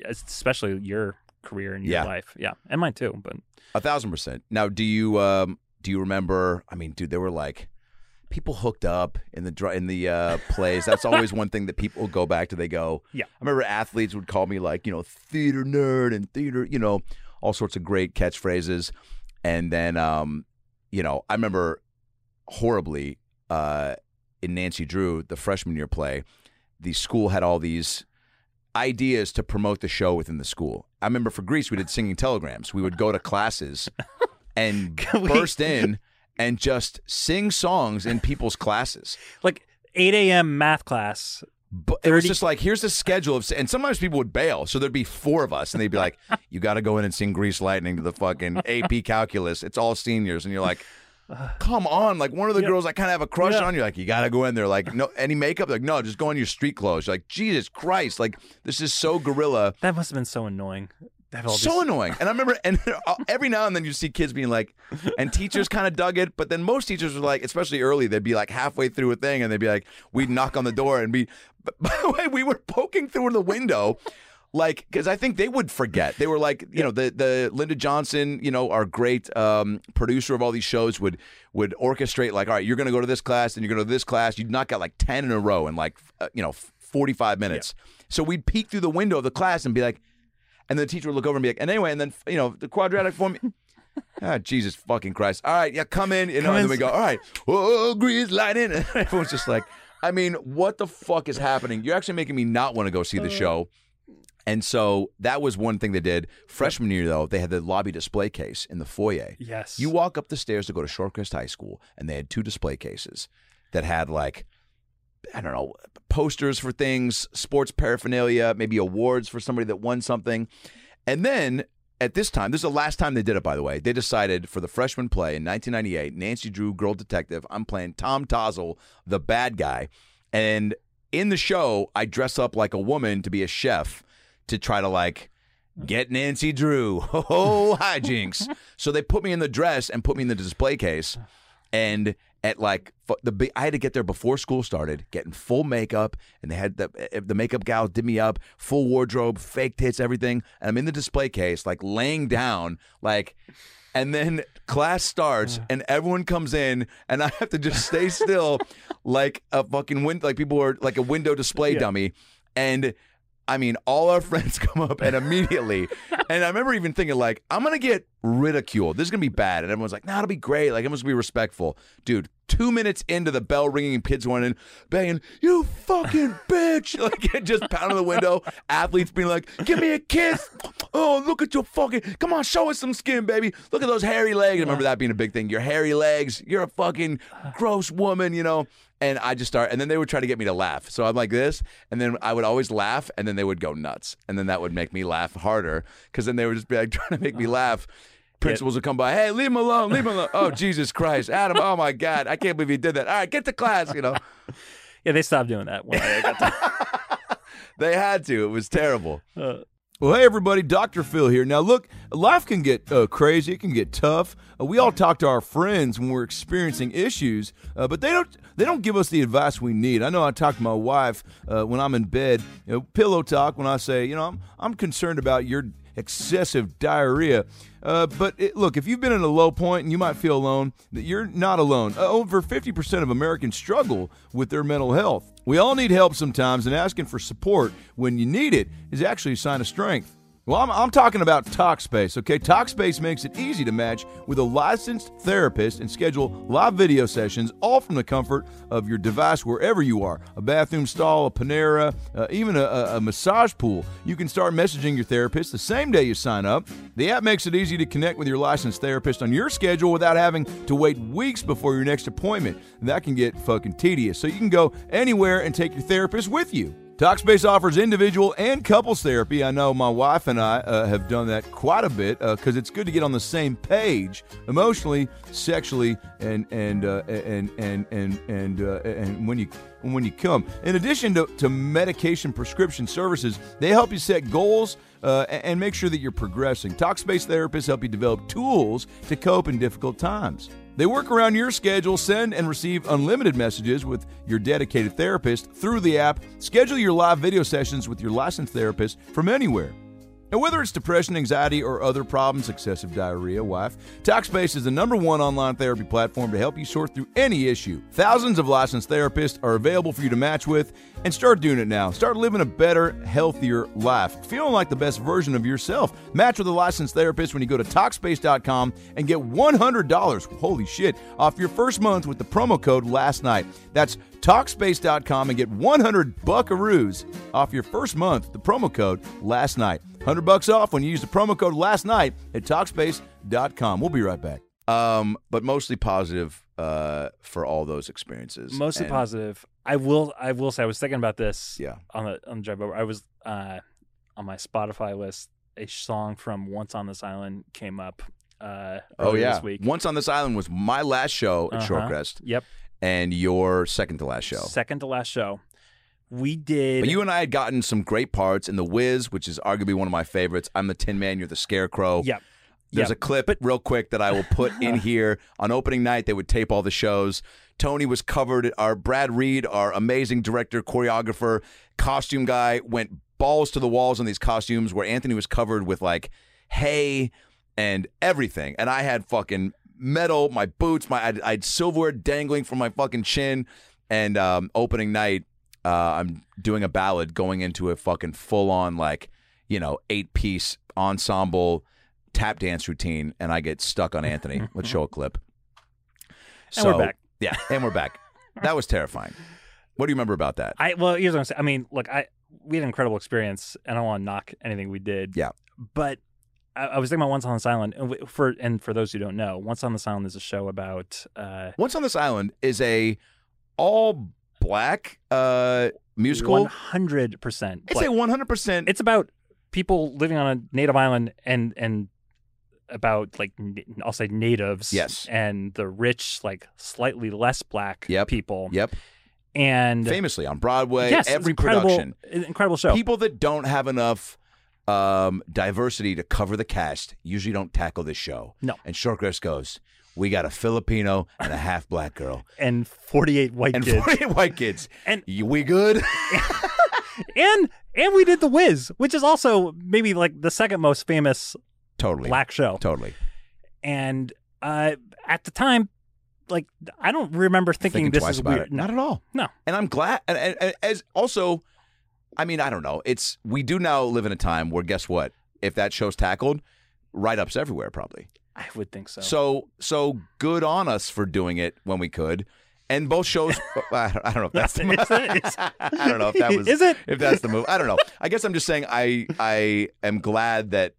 especially your career and your Yeah. life. Yeah. And mine too, but A thousand percent. Now, do you um do you remember? I mean, dude, there were like people hooked up in the in the uh, plays. That's always [laughs] one thing that people go back to. They go, Yeah. I remember athletes would call me like, you know, theater nerd and theater, you know, all sorts of great catchphrases. And then, um, you know, I remember horribly uh, in Nancy Drew, the freshman year play, the school had all these ideas to promote the show within the school. I remember for Grease, we did singing telegrams. We would go to classes [laughs] and burst in and just sing songs in people's classes. like 8 a.m. math class. But it was just like, here's the schedule of, and sometimes people would bail. So there'd be four of us, and they'd be like, [laughs] you got to go in and sing Grease Lightning to the fucking AP [laughs] calculus. It's all seniors. And you're like, [sighs] come on. Like one of the Yeah. girls I kind of have a crush Yeah. on, you're like, you got to go in there. Like, no, any makeup? Like, no, just go in your street clothes. You're like, Jesus Christ. Like, this is so guerrilla. That must have been so annoying. To So these- annoying. And I remember, and [laughs] every now and then you see kids being like, and teachers kind of dug it, but then most teachers were like, especially early, they'd be like halfway through a thing and they'd be like, we'd knock on the door and be, [laughs] by the way, we were poking through the window. Like, because I think they would forget. They were like, you know, the the Linda Johnson, you know, our great um, producer of all these shows would would orchestrate like, all right, you're going to go to this class, and you're going to this class. You'd knock out like ten in a row in like, uh, you know, forty five minutes. So we'd peek through the window of the class and be like, and the teacher would look over and be like, and anyway, and then you know the quadratic form. [laughs] ah, Jesus fucking Christ! All right, yeah, come in. You know, Come and then we go, all right, oh, grease lightning. [laughs] And everyone's just like, I mean, what the fuck is happening? You're actually making me not want to go see the show. And so that was one thing they did. Freshman year, though, they had the lobby display case in the foyer. Yes. You walk up the stairs to go to Shorecrest High School, and they had two display cases that had like, I don't know, posters for things, sports paraphernalia, maybe awards for somebody that won something. And then at this time, this is the last time they did it, by the way. They decided for the freshman play in 1998, Nancy Drew, Girl Detective. I'm playing Tom Tozzle, the bad guy. And in the show, I dress up like a woman to be a chef to try to like get Nancy Drew. [laughs] Oh, hijinks. so they put me in the dress and put me in the display case. And at like the big, I had to get there before school started, getting full makeup, and they had the eh, the makeup gal did me up, full wardrobe, fake tits, everything. And I'm in the display case, like laying down, like. And then class starts, and everyone comes in, and I have to just stay still, [laughs] like a fucking window, like people are like a window display dummy. And I mean, all our [laughs] friends come up and immediately, and I remember even thinking like, I'm gonna get ridiculed. This is gonna be bad, and everyone's like, Nah, it'll be great. Like, everyone's gonna be respectful, dude. Two minutes into the bell ringing and kids going in, banging, "You fucking bitch!" [laughs] Like, just pounding the window. Athletes being like, "Give me a kiss." [laughs] Oh, look at your fucking. Come on, show us some skin, baby. Look at those hairy legs. I remember that being a big thing. Your hairy legs. You're a fucking gross woman, you know. And I just start, and then they would try to get me to laugh. So I'm like this, and then I would always laugh, and then they would go nuts, and then that would make me laugh harder because then they would just be like [laughs] trying to make me laugh. Principals would come by, hey, leave him alone, leave him alone. Oh Jesus Christ, Adam! Oh my God, I can't believe he did that. All right, get to class, you know. Yeah, they stopped doing that when I got to [laughs] they had to. It was terrible. [laughs] Uh, Well, hey everybody, Dr. Phil here. Now, look, life can get uh, crazy. It can get tough. Uh, we all talk to our friends when we're experiencing issues, uh, but they don't. They don't give us the advice we need. I know I talk to my wife uh, when I'm in bed. You know, pillow talk when I say, you know, I'm I'm concerned about your excessive diarrhea. Uh, but it, look, if you've been in a low point and you might feel alone, that you're not alone. Uh, over 50% of Americans struggle with their mental health. We all need help sometimes, and asking for support when you need it is actually a sign of strength. Well, I'm, I'm talking about Talkspace, okay? Talkspace makes it easy to match with a licensed therapist and schedule live video sessions, all from the comfort of your device wherever you are a bathroom stall, a Panera, uh, even a, a, a massage pool. You can start messaging your therapist the same day you sign up. The app makes it easy to connect with your licensed therapist on your schedule without having to wait weeks before your next appointment. That can get fucking tedious. So you can go anywhere and take your therapist with you. Talkspace offers individual and couples therapy. I know my wife and I uh, have done that quite a bit because it's good to get on the same page emotionally, sexually, and and uh, and and and and uh, and when you when you come. In addition to, to medication prescription services, they help you set goals. Uh, and make sure that you're progressing. Talkspace therapists help you develop tools to cope in difficult times. They work around your schedule, send and receive unlimited messages with your dedicated therapist through the app. Schedule your live video sessions with your licensed therapist from anywhere. And whether it's depression, anxiety, or other problems, excessive diarrhea, wife, Talkspace is the number one online therapy platform to help you sort through any issue. Thousands of licensed therapists are available for you to match with, and start doing it now. Start living a better, healthier life, feeling like the best version of yourself. Match with a licensed therapist when you go to Talkspace.com and get $100, holy shit, off your first month with the promo code last night. That's Talkspace.com and get 100 buckaroos off your first month. The promo code last night. 100 bucks off when you use the promo code last night at Talkspace.com. We'll be right back. Um, but mostly positive uh, for all those experiences. Mostly And- positive. I will. I will say. I was thinking about this. Yeah. On the on the drive over, I was uh, on my Spotify list. A song from Once on This Island came up. Uh, Oh earlier yeah. This week. Once on this island was my last show at Uh-huh. Shorecrest, Yep. and your second to last show. Second to last show. We did. But you and I had gotten some great parts in The Wiz, which is arguably one of my favorites. I'm the Tin Man, you're the Scarecrow. Yep. There's Yep. a clip real quick that I will put in [laughs] here. On opening night, they would tape all the shows. Tony was covered. Our Brad Reed, our amazing director, choreographer, costume guy, went balls to the walls on these costumes where Anthony was covered with like hay and everything. And I had fucking metal, my boots, my I had, I had silverware dangling from my fucking chin. And um, opening night, uh, I'm doing a ballad going into a fucking full on like you know eight piece ensemble tap dance routine, and I get stuck on Anthony. [laughs] Let's show a clip. And we're back. Yeah, and we're back. That was terrifying. What do you remember about that? I well, here's what I'm saying. I mean, look, I we had an incredible experience, and I don't want to knock anything we did. Yeah. but I, I was thinking about Once on this Island, and for and for those who don't know, Once on this Island is a show about uh, Once on this island is a all black uh musical. one hundred percent. It's a 100. percent It's about people living on a native island and and about like I'll say natives. Yes. and the rich, like slightly less black Yep. people. Yep, and famously on Broadway. yes, every incredible, production. incredible show. People that don't have enough um, diversity to cover the cast usually don't tackle this show. No. And Shorecrest goes, "We got a Filipino and a half black girl [laughs] and forty eight white and kids. 48 white kids. [laughs] And- we good? [laughs] and and we did the Wiz, which is also maybe like the second most famous totally. black show. Totally. And uh, at the time, like I don't remember thinking, Thinking this is about weird. it. Not at all. No. And I'm glad. And, and, and as also, I mean, I don't know. It's we do now live in a time where guess what? If that show's tackled, write ups everywhere probably. I would think so. So so good on us for doing it when we could. And both shows, [laughs] I don't know if that's the? [laughs] Is- [laughs] I don't know if that was Is it? if that's the move. I don't know. I guess I'm just saying I I am glad that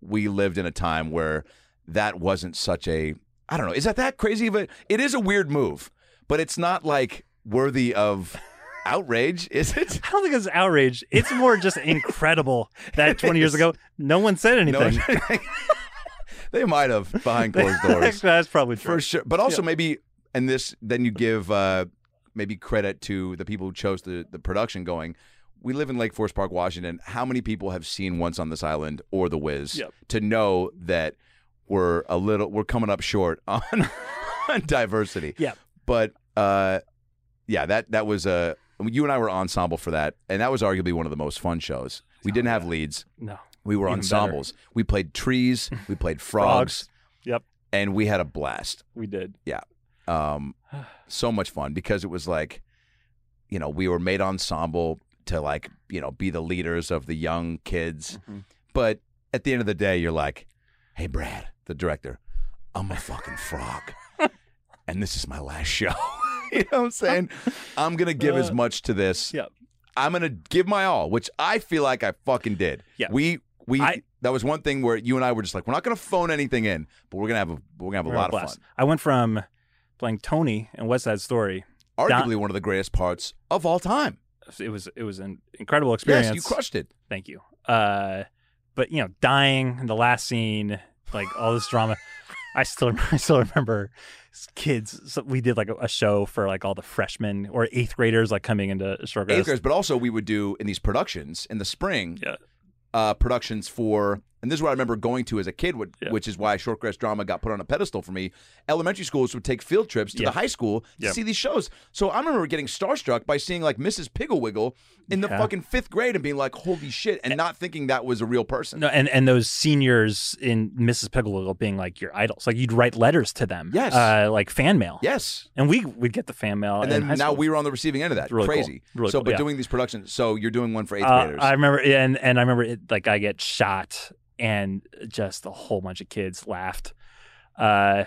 we lived in a time where that wasn't such a I don't know. Is that that crazy of a? It is a weird move, but it's not like worthy of outrage, is it? I don't think it's outrage. It's more just incredible that 20 years ago, no one said No, anything. They might have behind [laughs] closed doors. [laughs] That's probably true. For sure. But also maybe and this then you give uh maybe credit to the people who chose the, the production going, we live in Lake Forest Park, Washington. How many people have seen Once on This Island or The Wiz Yep. to know that we're a little we're coming up short [laughs] on, on diversity? Yeah. But uh, yeah, that that was a you and I were ensemble for that, and that was arguably one of the most fun shows. We didn't have leads. No. We were Even ensembles. We played trees. [laughs] We played frogs. Yep. and we had a blast. We did. Yeah. Um, [sighs] so much fun because it was like, you know, we were made ensemble to like, you know, be the leaders of the young kids. Mhm. But at the end of the day, you're like, hey, Brad, the director, I'm a fucking frog. [laughs] and this is my last show. [laughs] you know what I'm saying? I'm going to give as Uh, much to this. Yep. I'm going to give my all, which I feel like I fucking did. Yeah. We, we, I- that was one thing where you and I were just like, we're not going to phone anything in, but we're going to have a, we're going to have a lot of fun. I went from playing Tony in West Side Story. Arguably one of the greatest parts of all time. It was it was an incredible experience. Yes, you crushed it. Thank you. Uh, but you know, dying in the last scene, like all this drama. I still [laughs] I still remember kids. So we did like a, a show for like all the freshmen or eighth graders like coming into short Eighth graders, but also we would do in these productions in the spring, Yeah. Uh, productions for, and this is what I remember going to as a kid, which, Yeah. which is why Shorecrest drama got put on a pedestal for me. Elementary schools would take field trips to Yeah. the high school to Yeah. see these shows. So I remember getting starstruck by seeing like Mrs. Pigglewiggle in the fucking fifth grade and being like, "Holy shit!" and not thinking that was a real person. No, and and those seniors in Mrs. Pigglewiggle being like your idols. Like you'd write letters to them. Yes. Uh, like fan mail. Yes. And we would get the fan mail. And then now school. we were on the receiving end of that. Really cool. Crazy. Really so, cool, but doing these productions, so you're doing one for eighth Uh, graders. I remember, and and I remember it, like I get shot, and just a whole bunch of kids laughed, uh,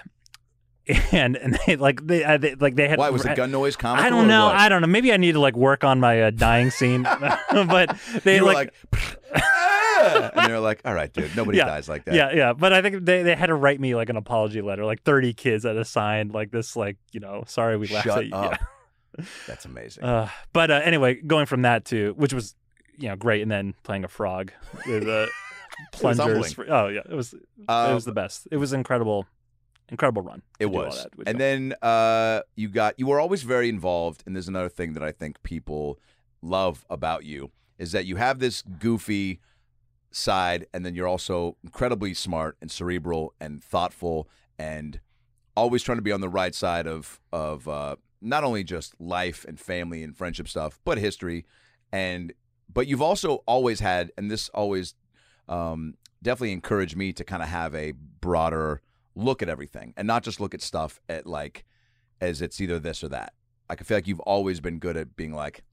[laughs] and and they like they, uh, they like they had Why was the gun noise comical? I don't know. what? I don't know. Maybe I need to like work on my uh, dying scene, [laughs] [laughs] but they you were like, like, "Ah!" and they're like, all right, dude, nobody Yeah. dies like that. yeah, yeah. But I think they, they had to write me like an apology letter. Like thirty kids had to sign like this, like you know, sorry we laughed Shut at you. up. Yeah. That's amazing. Uh, but uh, anyway, going from that to which was you know great, and then playing a frog with uh, plungers. for- oh yeah, it was it Uh, was the best. It was incredible, incredible run. It was. that And then uh, you got you were always very involved, and there's another thing that I think people love about you is that you have this goofy side, and then you're also incredibly smart and cerebral and thoughtful, and always trying to be on the right side of of uh, not only just life and family and friendship stuff, but history, and but you've also always had, and this always um, definitely encouraged me to kind of have a broader look at everything and not just look at stuff at like as it's either this or that. Like I feel like you've always been good at being like,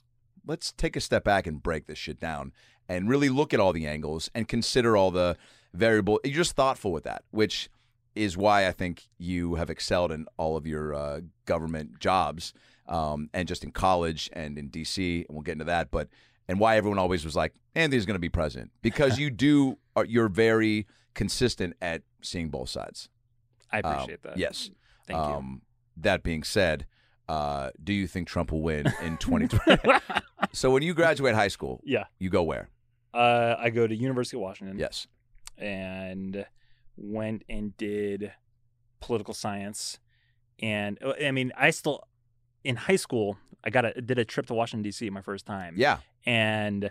let's take a step back and break this shit down and really look at all the angles and consider all the variable. You're just thoughtful with that, which is why I think you have excelled in all of your uh, government jobs um, and just in college and in DC. And we'll get into that, but and why everyone always was like Anthony's going to be president because you do are, you're very consistent at seeing both sides. I Um, appreciate that. Yes. thank you. Um, that being said, uh, do you think Trump will win in [laughs] 2020? [laughs] so when you graduate high school, Yeah. you go where? Uh, I go to University of Washington. Yes. and went and did political science. And uh, I mean, I still in high school, I got a did a trip to Washington D.C. my first time. Yeah. and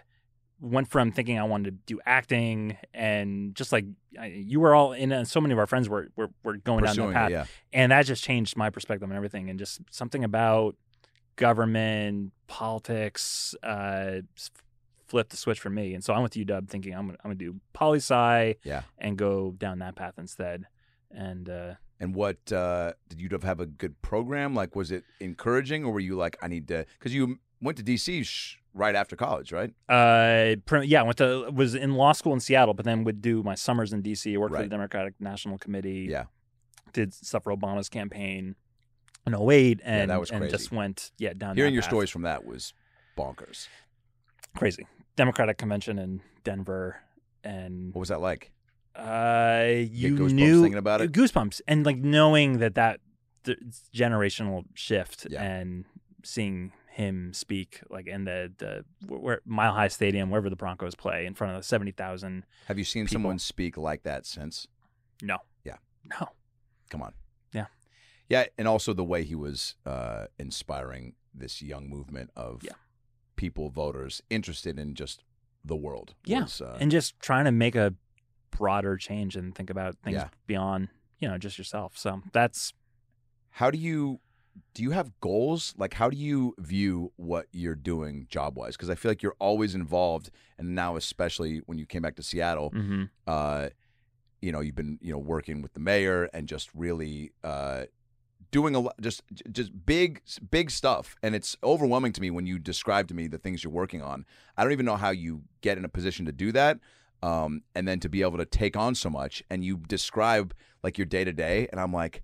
went from thinking I wanted to do acting and just like I, you were all in, and so many of our friends were were, were going down that path, it, yeah. and that just changed my perspective and everything, and just something about government politics uh, flipped the switch for me, and so I went to UW thinking I'm gonna, I'm gonna do poli sci, Yeah. and go down that path instead, and uh, And what uh, did you have a good program? Like, was it encouraging, or were you like, I need to? Because you went to DC sh- right after college, right? Uh, pr- yeah, I went to was in law school in Seattle, but then would do my summers in D.C. Worked for the Democratic National Committee. Yeah. did stuff for Obama's campaign in 08 and that was and just went yeah down. Hearing your path. stories from that was bonkers. crazy. Democratic convention in Denver, and What was that like? Uh, you goosebumps knew thinking about it? goosebumps, and like knowing that that the generational shift Yeah. and seeing him speak like in the the where Mile High Stadium, wherever the Broncos play, in front of seventy thousand. Have you seen People. someone speak like that since? No. Yeah. No. Come on. Yeah. Yeah, and also the way he was uh, inspiring this young movement of Yeah. people, voters, interested in just the world. Yeah, was, uh, and just trying to make a broader change and think about things Yeah. beyond you know just yourself. So that's how do you do you have goals like how do you view what you're doing job wise because i feel like you're always involved and now especially when you came back to seattle mhm. uh you know you've been you know working with the mayor and just really uh doing a lot just just big big stuff and it's overwhelming to me when you describe to me the things you're working on i don't even know how you get in a position to do that um and then to be able to take on so much and you describe like your day to day and i'm like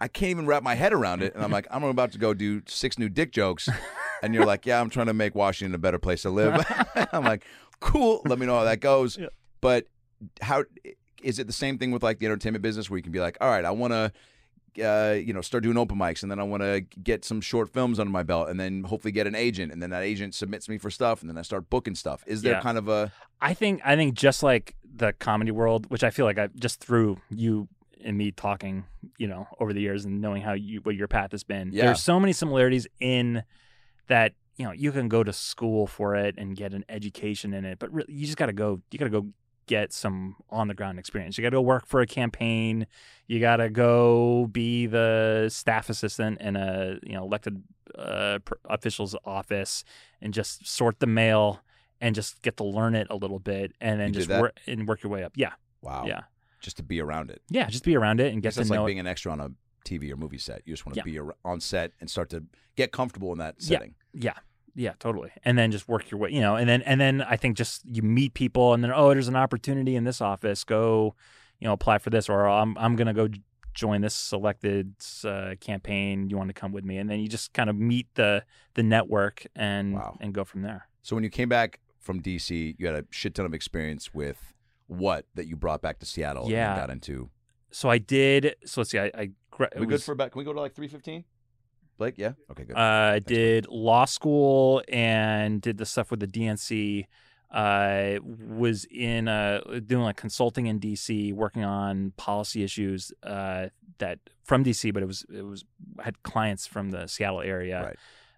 I can't even wrap my head around it. And I'm like, I'm about to go do six new dick jokes. And you're like, yeah, I'm trying to make Washington a better place to live. [laughs] I'm like, cool. Let me know how that goes. Yeah. But how is it the same thing with like the entertainment business where you can be like, all right, I want to, uh, you know, start doing open mics, and then I want to get some short films under my belt, and then hopefully get an agent, and then that agent submits me for stuff, and then I start booking stuff. Is there Yeah. kind of a I think I think just like the comedy world, which I feel like I just through you and me talking, you know, over the years and knowing how you what your path has been. Yeah. There's so many similarities in that, you know, you can go to school for it and get an education in it, but really, you just got to go you got to go get some on the ground experience. You got to go work for a campaign. You got to go be the staff assistant in a, you know, elected uh, pr- official's office and just sort the mail and just get to learn it a little bit and then just work and work your way up. Yeah. wow? Yeah. just to be around it. Yeah, just be around it and get to that's know like it. being an extra on a TV or movie set. You just want to Yeah. be on set and start to get comfortable in that setting. Yeah. Yeah, totally. And then just work your way, you know, and then and then I think just you meet people and then oh, there's an opportunity in this office. Go, you know, apply for this or I'm I'm going to go join this selected uh, campaign. You want to come with me? And then you just kind of meet the the network and Wow. and go from there. So when you came back from DC, you had a shit ton of experience with what that you brought back to Seattle Yeah. and got into. So I did so let's see I I we good was- for about? Can we go to like three fifteen? Blake, yeah. Okay, good. Uh, I did law school and did the stuff with the DNC. I was in uh, doing like consulting in DC, working on policy issues uh, that from DC, but it was it was had clients from the Seattle area,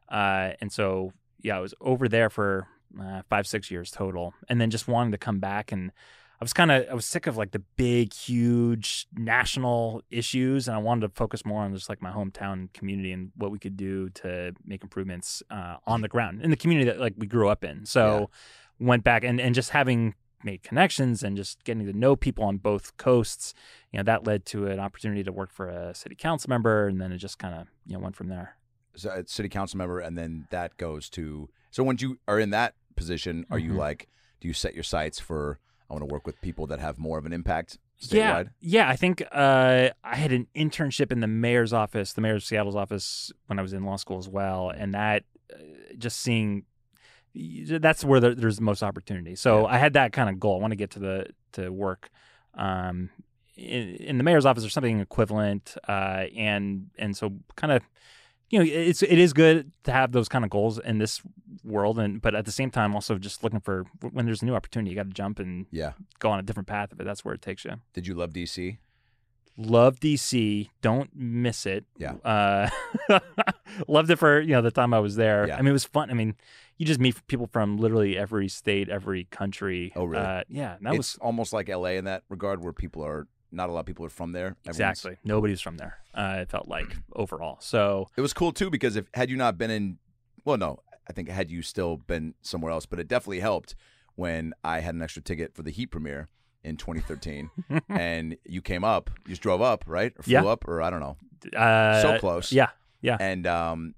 uh, and so yeah, I was over there for uh, five six years total, and then just wanting to come back and. I was kind of I was sick of like the big, huge national issues, and I wanted to focus more on just like my hometown community and what we could do to make improvements uh, on the ground in the community that like we grew up in. So went back and and just having made connections and just getting to know people on both coasts, you know, that led to an opportunity to work for a city council member, and then it just kind of you know went from there. so, city council member, and then that goes to. So once you are in that position, are you Mhm. like? Do you set your sights for? I want to work with people that have more of an impact Yeah, statewide. yeah. I think uh, I had an internship in the mayor's office, the mayor of Seattle's office, when I was in law school as well, and that uh, just seeing that's where there, there's the most opportunity. So Yeah. I had that kind of goal. I want to get to the to work um, in, in the mayor's office or something equivalent, uh, and and so kind of you know it's it is good to have those kind of goals in this world, and but at the same time also just looking for when there's a new opportunity, you got to jump and Yeah. go on a different path if it that's where it takes you Did you love DC? love DC. Don't miss it. Yeah. Uh, [laughs] loved it for you know the time I was there. Yeah. I mean, it was fun. I mean, you just meet people from literally every state, every country. Oh, really? Uh, yeah, that it's was almost like LA in that regard, where people are not a lot of people are from there. Everyone's- exactly. Nobody's from there. Uh, it felt like overall. So It was cool too because if had you not been in, well, no, I think had you still been somewhere else, but it definitely helped when I had an extra ticket for the Heat premiere in 2013, [laughs] and you came up, you just drove up, right, or flew Yeah. up, or I don't know, uh, so close, Yeah, yeah. and um,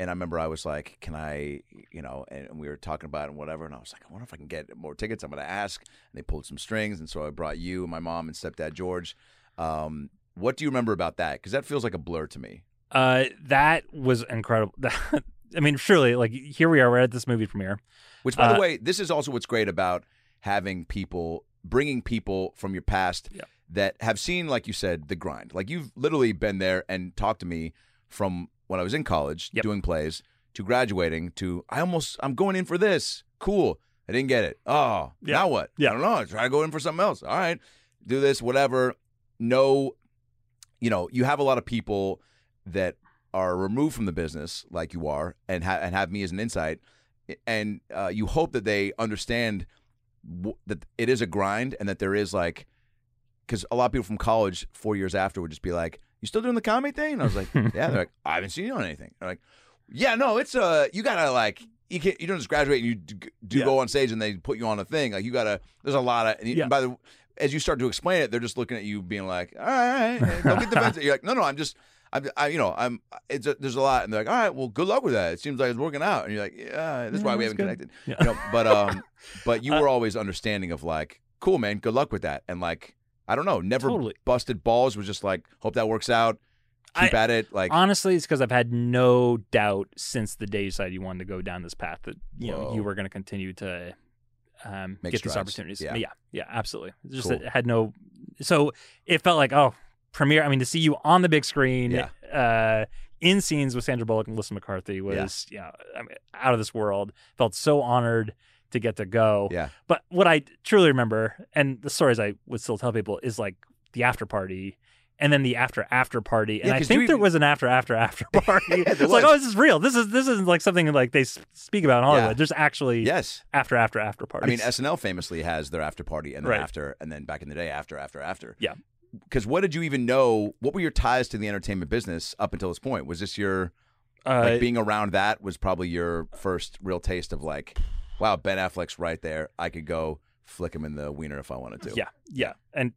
and I remember I was like, can I, you know, and we were talking about it and whatever, and I was like, I wonder if I can get more tickets. I'm gonna ask, and they pulled some strings, and so I brought you, and my mom, and stepdad George. Um, what do you remember about that? Because that feels like a blur to me. Uh, that was incredible. [laughs] I mean, surely, like here we are. We're at this movie premiere. Which, by the Uh, way, this is also what's great about having people, bringing people from your past Yeah. that have seen, like you said, the grind. Like you've literally been there and talked to me from when I was in college Yep. doing plays to graduating to I almost I'm going in for this. Cool. I didn't get it. Oh, Yeah. now what? Yeah. I don't know. I Try to go in for something else. All right, do this, whatever. No, you know, you have a lot of people that are removed from the business, like you are, and ha- and have me as an insight and uh, you hope that they understand w- that it is a grind and that there is like because a lot of people from college four years after would just be like, "You still doing the comedy thing?" And I was like, "Yeah." They're like, "I haven't seen you on anything." They're like, "Yeah, no, it's uh, you gotta like." You can't. You don't just graduate and you do, do Yeah. go on stage and they put you on a thing. Like you gotta. There's a lot of. And you- Yeah. by the as you start to explain it, they're just looking at you, being like, "All right, all right don't get defensive." [laughs] You're like, "No, no, I'm just, I'm, I, you know, I'm. It's a, there's a lot," and they're like, "All right, well, good luck with that. It seems like it's working out." And you're like, "Yeah, that's why we haven't connected." Yeah. You know, but um, but you [laughs] Uh, were always understanding of like, "Cool, man, good luck with that," and like, I don't know, never Totally. busted balls. Was just like, hope that works out. Keep I- at it. Like, Honestly, it's because I've had no doubt since the day you decided you wanted to go down this path that you know you were going to continue to um, get these strides. opportunities. Yeah. yeah, yeah, absolutely. It's Just Cool. had no. So it felt like oh, premiere. I mean, to see you on the big screen, Yeah. uh, in scenes with Sandra Bullock and Melissa McCarthy was yeah, I mean, out of this world. Felt so honored to get to go. yeah, But what I truly remember, and the stories I would still tell people, is like the after party. And then the after after party, and Yeah, I think there was an after after after [laughs] party. It's there like, oh, this is real. This is this isn't like something like they speak about in Hollywood. Yeah. There's actually yes. after after after party. I mean, SNL famously has their after party and then Right. after, and then back in the day, after, after, after. Yeah. Because what did you even know? What were your ties to the entertainment business up until this point? Was this your uh, like being around that was probably your first real taste of like, wow, Ben Affleck's right there. I could go flick him in the wiener if I wanted to. yeah, yeah, and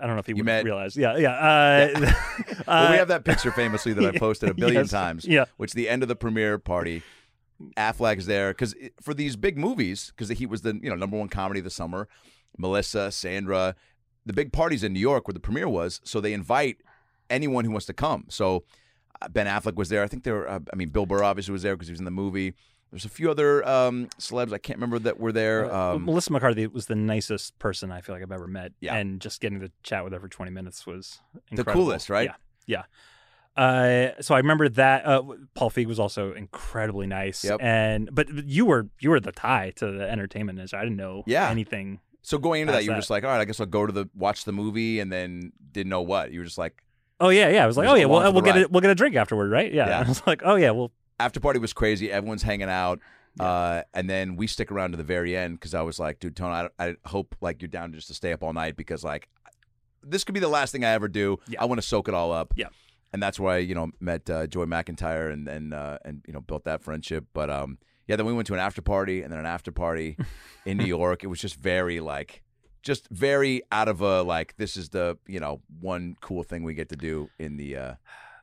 I don't know if he You would met- realize. Yeah, yeah. Uh, [laughs] [laughs] Well, we uh, have that picture famously that I [laughs] posted a billion yes, times. Yeah, Which the end of the premiere party, Affleck's there because for these big movies, because he was the you know number one comedy of the summer. Melissa, Sandra, the big parties in New York where the premiere was, so they invite anyone who wants to come. So uh, Ben Affleck was there. I think there. Were, uh, I mean, Bill Burr obviously was there because he was in the movie. There's a few other um, celebs I can't remember that were there. Uh, Um, Melissa McCarthy was the nicest person I feel like I've ever met. Yeah. and just getting to chat with her for 20 minutes was The coolest, right? Yeah, yeah. Uh, so I remember that uh, Paul Feig was also incredibly nice. Yep. And but you were you were the tie to the entertainment industry. I didn't know Yeah. anything. so going into that, you were that. just like, all right, I guess I'll go to the watch the movie, and then didn't know what. You were just like, Oh yeah, yeah. I was like, oh yeah, well we'll get ride. a, we'll get a drink afterward, right? Yeah. Yeah. [laughs] I was like, oh yeah, well after party was crazy. Everyone's hanging out. Uh, and then we stick around to the very end because I was like, dude, Tony, I, I hope like you're down just to stay up all night because like this could be the last thing I ever do. Yeah. I want to soak it all up. Yeah. And that's why you know met uh, Joy McIntyre and and uh, and you know built that friendship. But um, yeah, then we went to an after party and then an after party [laughs] in New York. It was just very like. Just very out of a like this is the you know one cool thing we get to do in the uh,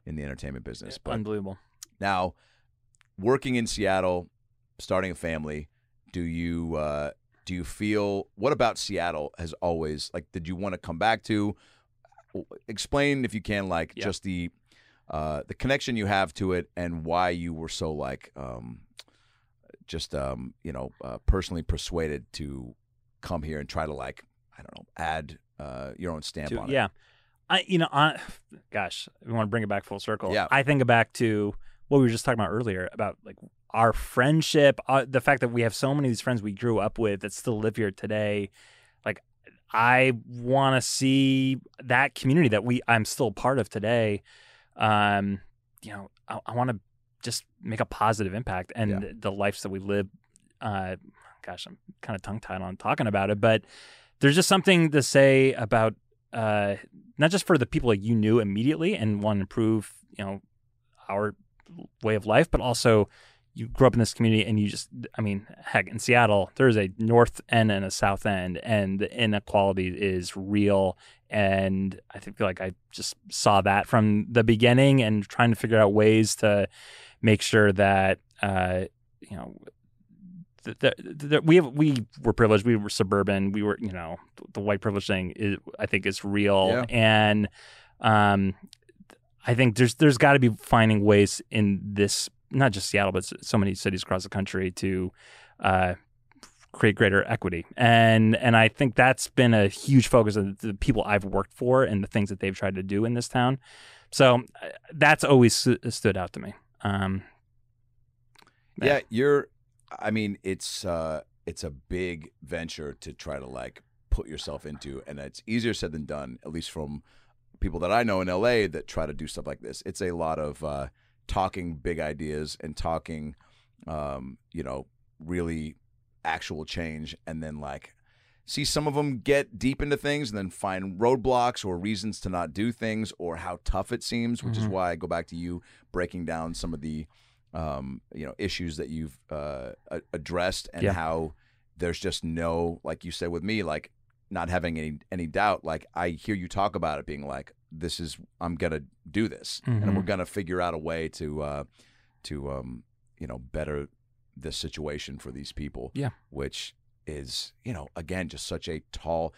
in the entertainment business. But unbelievable. now, working in Seattle, starting a family, do you uh, do you feel what about Seattle has always like? Did you want to come back to? Explain if you can, like Yeah. just the uh, the connection you have to it and why you were so like um, just um, you know uh, personally persuaded to come here and try to like I don't know add uh, your own stamp to- on it. yeah. I you know, I, [sighs] gosh, we want to bring it back full circle. Yeah. I think back to what we were just talking about earlier about like our friendship, uh, the fact that we have so many of these friends we grew up with that still live here today. Like, I want to see that community that we I'm still part of today. Um, you know, I, I want to just make a positive impact and Yeah. the lives that we live. Uh, gosh, I'm kind of tongue tied on talking about it, but there's just something to say about uh, not just for the people that you knew immediately and want to improve, you know, our way of life, but also you grew up in this community and you just, I mean, heck, in Seattle, there's a north end and a south end, and the inequality is real. And I think feel like I just saw that from the beginning and trying to figure out ways to make sure that, uh, you know, th- th- th- we have, we were privileged. We were suburban. We were, you know, the white privilege thing is, I think, is real. Yeah. And um, I think there's there's got to be finding ways in this, not just Seattle, but so many cities across the country to uh, create greater equity. And and I think that's been a huge focus of the people I've worked for and the things that they've tried to do in this town. So uh, that's always stu- stood out to me. Um, yeah you're i mean it's uh it's a big venture to try to like put yourself into and it's easier said than done at least from people that i know in la that try to do stuff like this it's a lot of uh talking big ideas and talking um you know really actual change, and then like see some of them get deep into things and then find roadblocks or reasons to not do things or how tough it seems, which is Mhm. why I go back to you breaking down some of the um, you know issues that you've uh, addressed and Yeah. how there's just no like you said with me like not having any any doubt like I hear you talk about it being like this is I'm gonna do this and Mhm. we're gonna figure out a way to uh, to um, you know better this situation for these people Yeah. which is you know again just such a tall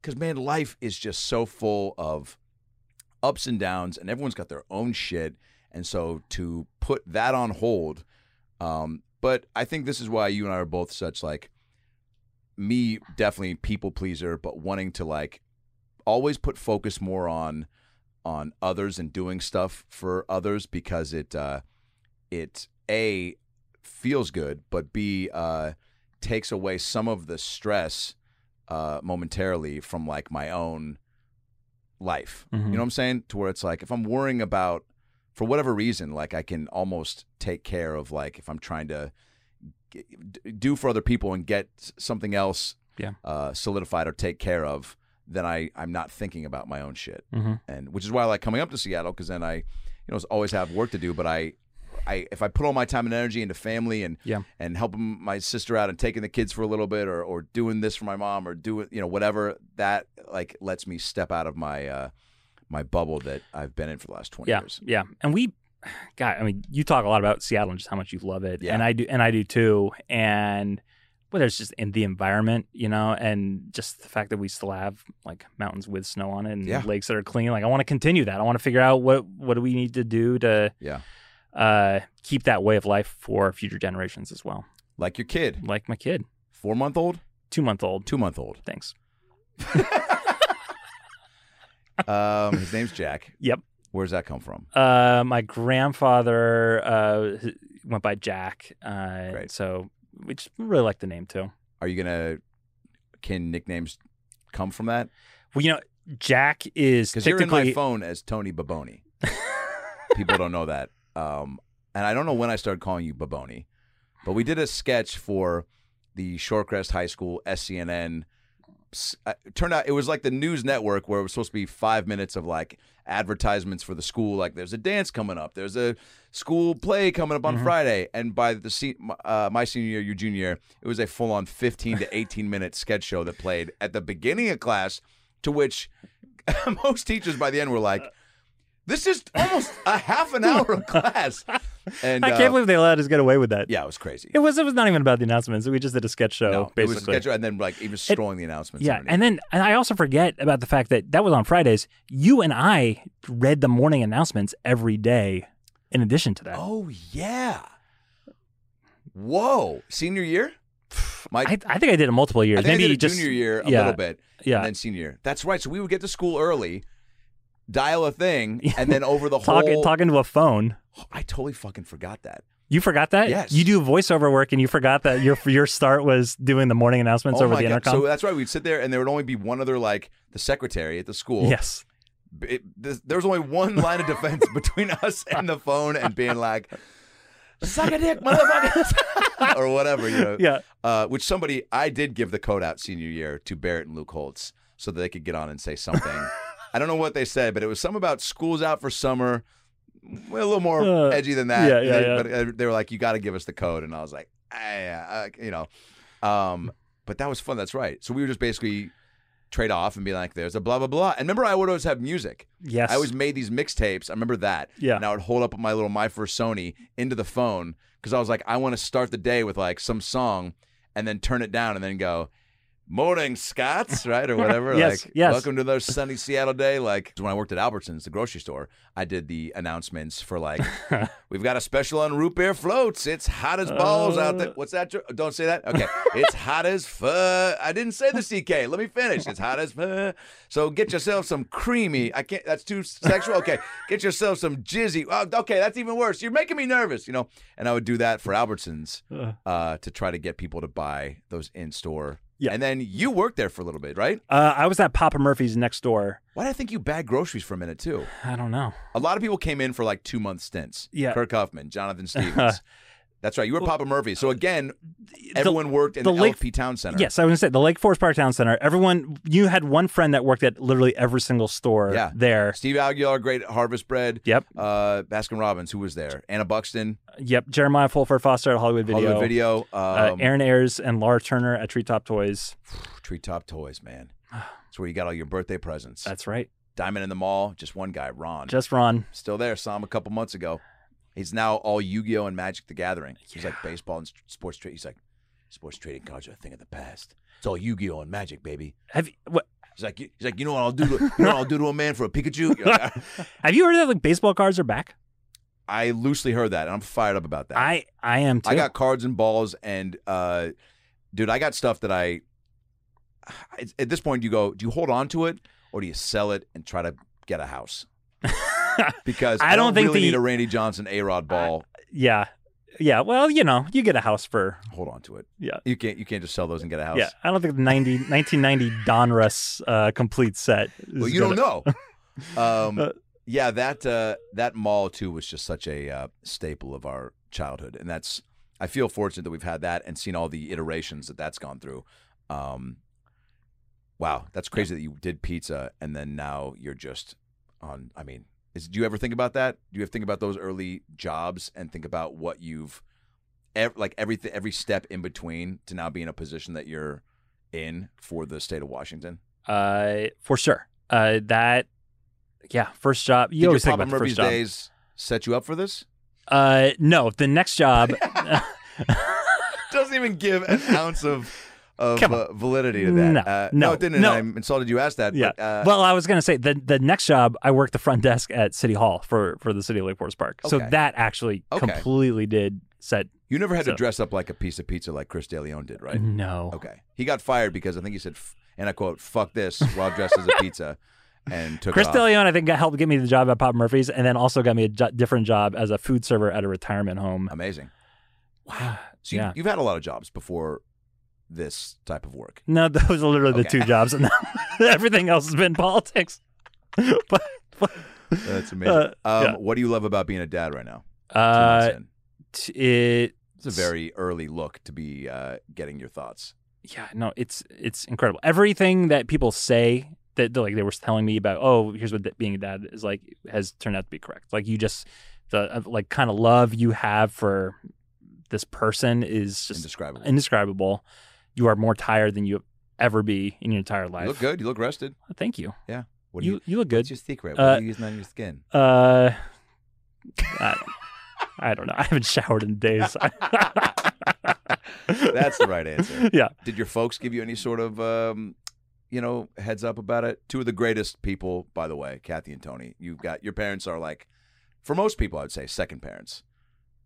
because man life is just so full of ups and downs and everyone's got their own shit and so to put that on hold um but i think this is why you and i are both such like me definitely people pleaser but wanting to like always put focus more on on others and doing stuff for others because it uh it a feels good but b uh takes away some of the stress uh momentarily from like my own life Mhm. you know what i'm saying to where it's like if i'm worrying about for whatever reason like i can almost take care of like if i'm trying to do for other people and get something else Yeah. uh solidified or take care of then i i'm not thinking about my own shit Mhm. and which is why I like coming up to Seattle because then I, you know, always have work to do. But I, I if I put all my time and energy into family and Yeah. and helping my sister out and taking the kids for a little bit or or doing this for my mom or doing you know whatever that like lets me step out of my uh my bubble that I've been in for the last twenty yeah, years. yeah. And we, God, I mean, you talk a lot about Seattle and just how much you love it, Yeah. and I do, and I do too. And whether it's just in the environment, you know, and just the fact that we still have like mountains with snow on it and Yeah. lakes that are clean. Like, I want to continue that. I want to figure out what what do we need to do to Yeah. uh, keep that way of life for future generations as well. Like your kid, Like my kid, four month old, two month old. two month old. Thanks. [laughs] Um, his name's Jack. Yep. Where's that come from? Uh, my grandfather uh, went by Jack. Uh, Great. So we just really like the name too. Are you gonna? Can nicknames come from that? Well, you know, Jack is Because you're in my phone as Tony Baboni. People don't know that. Um, and I don't know when I started calling you Baboni, but we did a sketch for the Shorecrest High School SCNN. Uh, turned out it was like the news network where it was supposed to be five minutes of like advertisements for the school. Like there's a dance coming up, there's a school play coming up on Friday, and by the se- uh, my senior year, your junior year, it was a full on 15 to [laughs] 18 minute sketch show that played at the beginning of class, to which [laughs] most teachers by the end were like. This is almost a half an hour of class, and I uh, can't believe they allowed us to get away with that. yeah, it was crazy. It was. It was not even about the announcements. We just did a sketch show, no, it was a basically. sketch, and then like even scrolling the announcements. yeah, underneath. and then and I also forget about the fact that that was on Fridays. You and I read the morning announcements every day. In addition to that, Oh yeah. Whoa, senior year. [sighs] My, I, I think I did it multiple years. Maybe I did just junior year a yeah, little bit, Yeah, and then senior year. That's right. So we would get to school early, dial a thing, [laughs] and then over the talking whole. talking to a phone. I totally fucking forgot that. You forgot that? Yes. You do voiceover work, and you forgot that your [laughs] your start was doing the morning announcements oh over the god! intercom. So that's right. We'd sit there, and there would only be one other like the secretary at the school. yes. it, this, there was only one line of defense [laughs] between us and the phone and being like, "Suck a dick, motherfuckers," or whatever, you know. Yeah. Uh, which somebody I did give the code out senior year to Barrett and Luke Holtz so that they could get on and say something. I don't know what they said, but it was something about school's out for summer. Well, a little more Uh, edgy than that. yeah, yeah, They- yeah. But uh, they were like, "You got to give us the code," and I was like, ah, "Yeah, uh, you know." Um, but that was fun. That's right. So we were just basically trade off and be like, "There's a blah blah blah." And remember, I would always have music. Yes. I always made these mixtapes. I remember that. Yeah. And I would hold up my little My First Sony into the phone because I was like, I want to start the day with like some song and then turn it down and then go, Morning, Scots, [laughs] right? Or whatever. Yes, like, yes. welcome to another sunny Seattle day. Like, when I worked at Albertsons, the grocery store, I did the announcements for like, [laughs] we've got a special on root beer floats. It's hot as balls out Uh. there. What's that? Don't say that. Okay. it's [laughs] hot as fuck. I didn't say the CK. Let me finish. It's hot as fuck. So get yourself some creamy. I can't. That's too sexual. Okay. Get yourself some jizzy. Oh, okay. That's even worse. You're making me nervous. You know. And I would do that for Albertsons uh, to try to get people to buy those in store. Yeah. And then you worked there for a little bit, right? Uh, I was at Papa Murphy's next door. Why did I think you bagged groceries for a minute too? I don't know. A lot of people came in for like two month stints. Yeah. Kirk Huffman, Jonathan [laughs] Stevens. That's right. You were Papa Murphy. So again, everyone worked in the the, Lake- LFP Town Center. Yes, I was gonna say the Lake Forest Park Town Center. Everyone, you had one friend that worked at literally every single store Yeah. there. Steve Aguilar, great Harvest Bread. Yep, Uh, Baskin Robbins, who was there? Anna Buxton, yep. Jeremiah Fulford Foster at Hollywood Video. Hollywood Video. Um, Uh, Aaron Ayers and Laura Turner at Treetop Toys. [sighs] Treetop Toys, man. [sighs] That's where you got all your birthday presents. That's right. Diamond in the Mall, just one guy, Ron. Just Ron. Still there. Saw him a couple months ago. He's now all Yu-Gi-Oh and Magic the Gathering. He's like baseball and sports trade. He's like sports trading cards are a thing of the past. It's all Yu-Gi-Oh and Magic, baby. Have you, what, He's like, he's like, you know what I'll do? To, you know what I'll do to a man for a Pikachu? [laughs] Like, have you heard that like baseball cards are back? I loosely heard that, and I'm fired up about that. I I am too. I got cards and balls, and uh, dude, I got stuff that I. [sighs] At this point, you go, do you hold on to it or do you sell it and try to get a house? [laughs] Because I I, don't don't, think really the- need a Randy Johnson A Rod ball. yeah, yeah. Well, you know, you get a house for hold on to it. yeah. You can't. You can't just sell those and get a house. Yeah, I don't think the 90, [laughs] 1990 Donruss uh, complete set. Is Well, you gonna- don't know. [laughs] um, Uh, yeah, that uh, that mall too was just such a uh, staple of our childhood, and that's. I feel fortunate that we've had that and seen all the iterations that that's gone through. Um, wow, that's crazy that you did pizza and then now you're just on. I mean, is, do you ever think about that? Do you ever think about those early jobs and think about what you've, ev- like everything, every step in between to now be in a position that you're in for the state of Washington? Uh, for sure. Uh, that yeah, first job. You Did your always think Papa about the first job. days set you up for this? Uh, no, the next job. [laughs] Doesn't even give an ounce of of uh, validity to that. No, uh, no, it didn't. no. I'm insulted you asked that. yeah. But, uh, well, I was gonna say the the next job I worked the front desk at City Hall for for the city of Lake Forest Park. So that actually Okay. completely did set. you never had so- to dress up like a piece of pizza like Chris DeLeon did, right? No. Okay. He got fired because I think he said, and I quote, "fuck this" while dressed as a pizza, [laughs] and took Chris. DeLeon, I think, got helped get me the job at Pop Murphy's, and then also got me a jo- different job as a food server at a retirement home. Amazing. Wow. So you, Yeah. you've had a lot of jobs before this type of work. No, those are literally the two jobs, and [laughs] everything else has been politics. [laughs] but, but That's amazing. Uh, um, yeah. What do you love about being a dad right now? Uh, t- it It's a very early look to be uh, getting your thoughts. yeah no it's it's incredible everything that people say that like they were telling me about oh here's what th- being a dad is like has turned out to be correct like you just the uh, like kind of love you have for this person is just Indescribable. indescribable you are more tired than you ever be in your entire life You look good. You look rested. thank you Yeah. What do you you? you look good What's your secret? What Uh, are you using on your skin? uh I, I don't know i haven't showered in days [laughs] [laughs] That's the right answer. yeah Did your folks give you any sort of, um, you know, heads up about it? Two of the greatest people, by the way, Kathy and Tony. You've got your parents are like, for most people, I would say second parents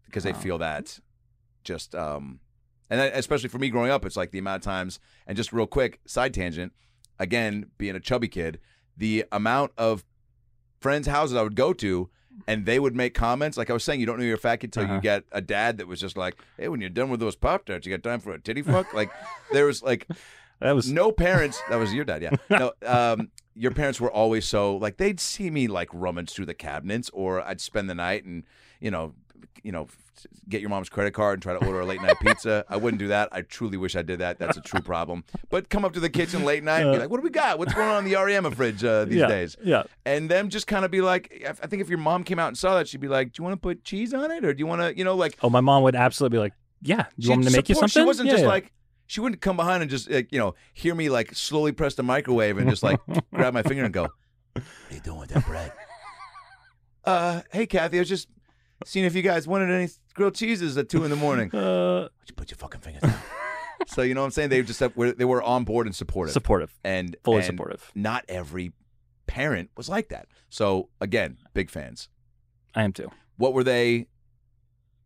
because they feel that just, um, and then especially for me growing up, it's like the amount of times. And just real quick, side tangent. Again, being a chubby kid, the amount of friends' houses I would go to. And they would make comments like I was saying. You don't know you're a fat kid until Uh-huh. you get a dad that was just like, "Hey, when you're done with those pop tarts, you got time for a titty fuck?" [laughs] Like there was like that was no parents. That was your dad, yeah. No, um, your parents were always so like they'd see me like rummage through the cabinets, or I'd spend the night and you know, you know, get your mom's credit card and try to order a late night pizza. I wouldn't do that. I truly wish I did that. That's a true problem. But come up to the kitchen late night and be like, "What do we got? What's going on in the REM fridge uh, these yeah, days?" yeah And them just kind of be like, I think if your mom came out and saw that, she'd be like, "Do you want to put cheese on it, or do you want to, you know, like?" Oh, my mom would absolutely be like, "Yeah, you She'd want me to make you something?" She wasn't Yeah, just yeah. like she wouldn't come behind and just like, you know hear me like slowly press the microwave and just like grab my finger and go, "What are you doing with that bread?" [laughs] Uh, hey Kathy, I was just seeing if you guys wanted any grilled cheeses at two in the morning. Would [laughs] uh, you put your fucking fingers down? [laughs] so you know what I'm saying? They just have, were- they were on board and supportive, supportive, and fully and supportive. Not every parent was like that. So again, big fans. I am too. What were they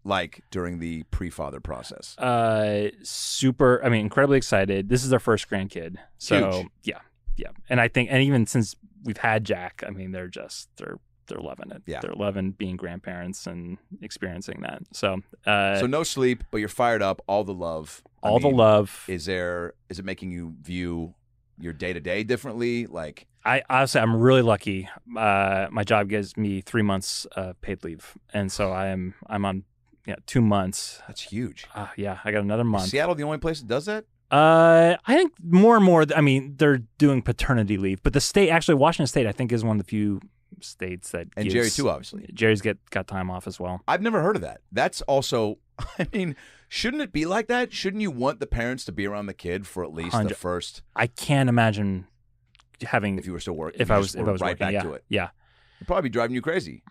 like during the pre-father process? Uh, super. I mean, incredibly excited. This is their first grandkid, so Huge. yeah, yeah. And I think, and even since we've had Jack, I mean, they're just they're they're loving it. Yeah. they're loving being grandparents and experiencing that. So, uh, so no sleep, but you're fired up. All the love. I all the love. Is there? Is it making you view your day to day differently? Like, I honestly, I'm really lucky. Uh, my job gives me three months uh, paid leave, and so I am I'm on yeah, two months. That's huge. Uh, yeah, I got another month. Is Seattle the only place that does that? Uh, I think more and more. I mean, they're doing paternity leave, but the state actually, Washington State, I think, is one of the few states that And gives- Jerry too, obviously. Jerry's get got time off as well. I've never heard of that. That's also, [laughs] I mean, shouldn't it be like that? Shouldn't you want the parents to be around the kid for at least the first? I can't imagine having If you were still working, if I was if I was right working, back yeah, to it, yeah. it'd probably be driving you crazy.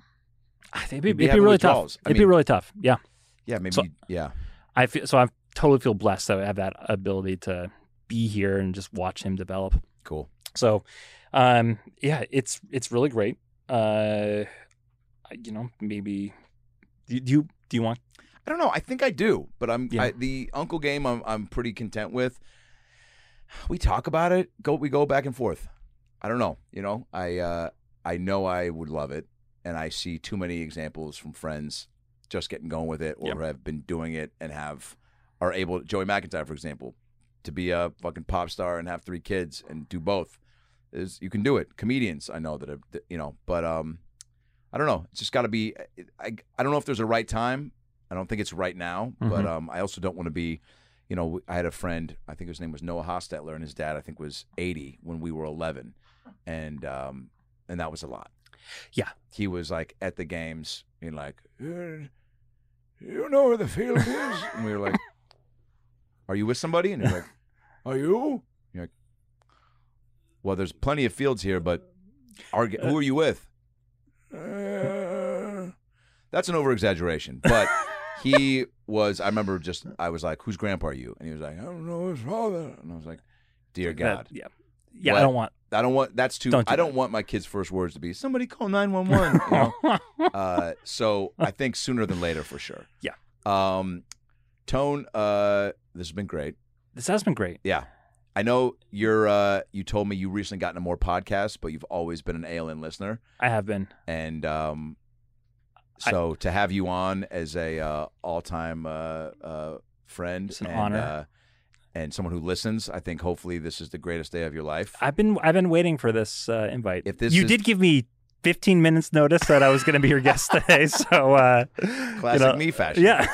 I think it'd be, You'd be it'd be really tough. I It'd be really tough. Yeah, Yeah, maybe. So- yeah, I feel so. I totally feel blessed that I have that ability to be here and just watch him develop. cool. So, um, yeah, it's it's really great. Uh, you know, maybe do you do you, do you want? I don't know. I think I do, but I'm Yeah. I, the uncle game. I'm I'm pretty content with. We talk about it. Go. We go back and forth. I don't know. You know. I uh, I know I would love it, and I see too many examples from friends just getting going with it, or Yep. have been doing it and have are able. Joey McIntyre, for example, to be a fucking pop star and have three kids and do both. Is you can do it. Comedians, I know that have that, you know, but um, I don't know. It's just got to be. I I don't know if there's a right time. I don't think it's right now, but Mhm. um, I also don't want to be. You know, I had a friend. I think his name was Noah Hostetler, and his dad, I think, was 80 when we were 11, and um, and that was a lot. Yeah. he was like at the games, being like, you know where the field is? and we were like, [laughs] "Are you with somebody?" And he's like, Are you? "Well, there's plenty of fields here, but are, who are you with?" Uh, That's an over exaggeration, but he was. I remember just I was like, "Whose grandpa are you?" And he was like, I don't know his father. and I was like, "Dear that- God, yeah, yeah. What? I don't want. I don't want that's too. Don't do I don't that. want my kids' first words to be somebody call nine one one. You know, [laughs] uh, so I think sooner than later for sure. Yeah. Um, Tone, uh, this has been great. this has been great. Yeah. I know you're. Uh, you told me you recently got into more podcasts, but you've always been an ALN listener, I have been. and um, I- so to have you on as a uh, all-time uh, uh, friend It's an and, honor. uh, and someone who listens, I think hopefully this is the greatest day of your life. I've been I've been waiting for this uh, invite. If this you is- did give me 15 minutes notice that I was going to be your guest [laughs] today, so uh, you Classic know, me fashion. Yeah.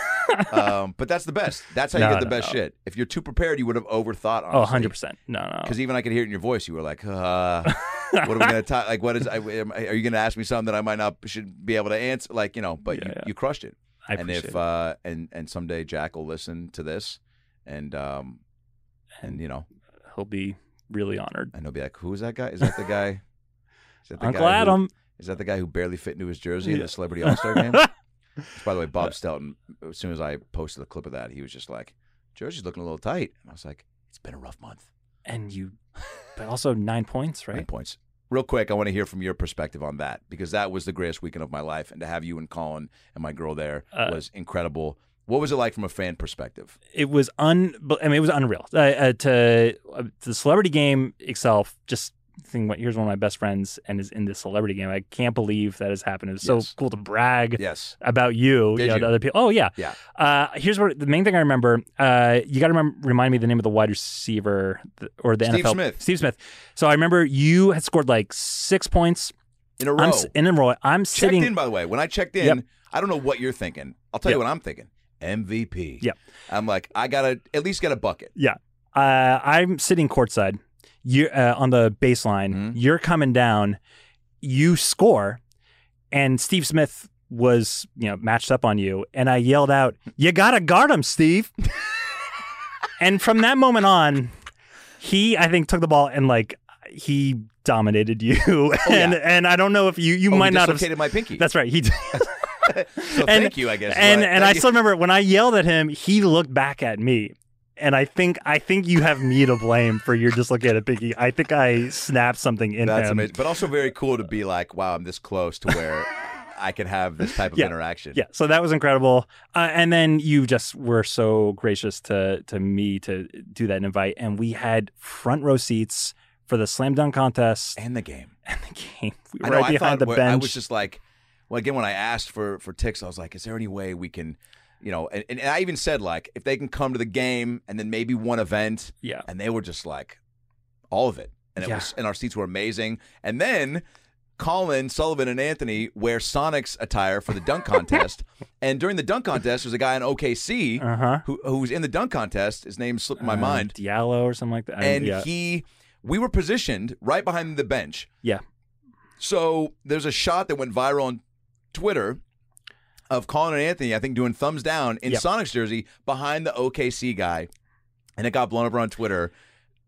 Um, but that's the best. That's how you No, get the no, best no. shit. If you're too prepared, you would have overthought. oh, Honestly. 100 percent. No, no. Because even I could hear it in your voice. You were like, uh, "What are we gonna [laughs] talk? Like, what is? I, am- are you gonna ask me something that I might not should be able to answer? Like, you know." But you, yeah. you crushed it. I and appreciate if it. uh, and and someday Jack will listen to this, and um, and you know, he'll be really honored. and he'll be like, "Who is that guy? Is that the guy? Is that the Uncle guy who- Adam. is that the guy who barely fit into his jersey in Yeah. the Celebrity All Star game?" [laughs] Which, by the way, Bob Stelton, as soon as I posted the clip of that, he was just like, Jersey's looking a little tight. And I was like, it's been a rough month. and you, [laughs] but also nine points, right? Nine points. Real quick, I want to hear from your perspective on that because that was the greatest weekend of my life. And to have you and Colin and my girl there Uh, was incredible. What was it like from a fan perspective? It was un. I mean, it was unreal. Uh, uh, to uh, the celebrity game itself, just what here's one of my best friends and is in this celebrity game. I can't believe that has happened. It was Yes. so cool to brag Yes. about you, you know, you? to other people. Oh yeah, Yeah. Uh, here's what the main thing I remember. Uh, you got to remind me the name of the wide receiver or the Steve NFL. Smith. Steve Smith. So I remember you had scored like six points. In a row. I'm in a row. I'm checked sitting. in, by the way. When I checked in, Yep. I don't know what you're thinking. I'll tell you what I'm thinking. MVP. Yep. I'm like, I gotta at least get a bucket. Yeah. Uh, I'm sitting courtside. You uh, on the baseline. Mhm. You're coming down. You score, and Steve Smith was you know matched up on you, and I yelled out, "You gotta guard him, Steve!" [laughs] and from that moment on, he I think took the ball and like he dominated you, [laughs] and yeah. and I don't know if you you Oh, might not have. my pinky. That's right. He. did. [laughs] so thank you, I guess. and But and I still remember when I yelled at him, he looked back at me. And I think I think you have me to blame for your dislocated pinky. I think I snapped something in That's him. amazing. But also very cool to be like, wow, I'm this close to where [laughs] I can have this type of Yeah. interaction. Yeah, so that was incredible. Uh, and then you just were so gracious to to me to do that invite, and we had front row seats for the slam dunk contest And the game. [laughs] and the game. We were know. right behind thought the bench. I was just like, well, again, when I asked for for ticks, I was like, is there any way we can, you know, and, and I even said like, if they can come to the game and then maybe one event, yeah, and they were just like, all of it, and it Yeah. was, and our seats were amazing, and then. Colin, Sullivan, and Anthony wear Sonic's attire for the dunk [laughs] contest. and during the dunk contest, there's a guy in OKC Uh-huh. who, who's in the dunk contest. His name slipped my Uh, mind. Diallo or something like that. I- And yeah. he, we were positioned right behind the bench. yeah. So there's a shot that went viral on Twitter of Colin and Anthony, I think, doing thumbs down in Yep. Sonic's jersey behind the OKC guy. And it got blown up on Twitter.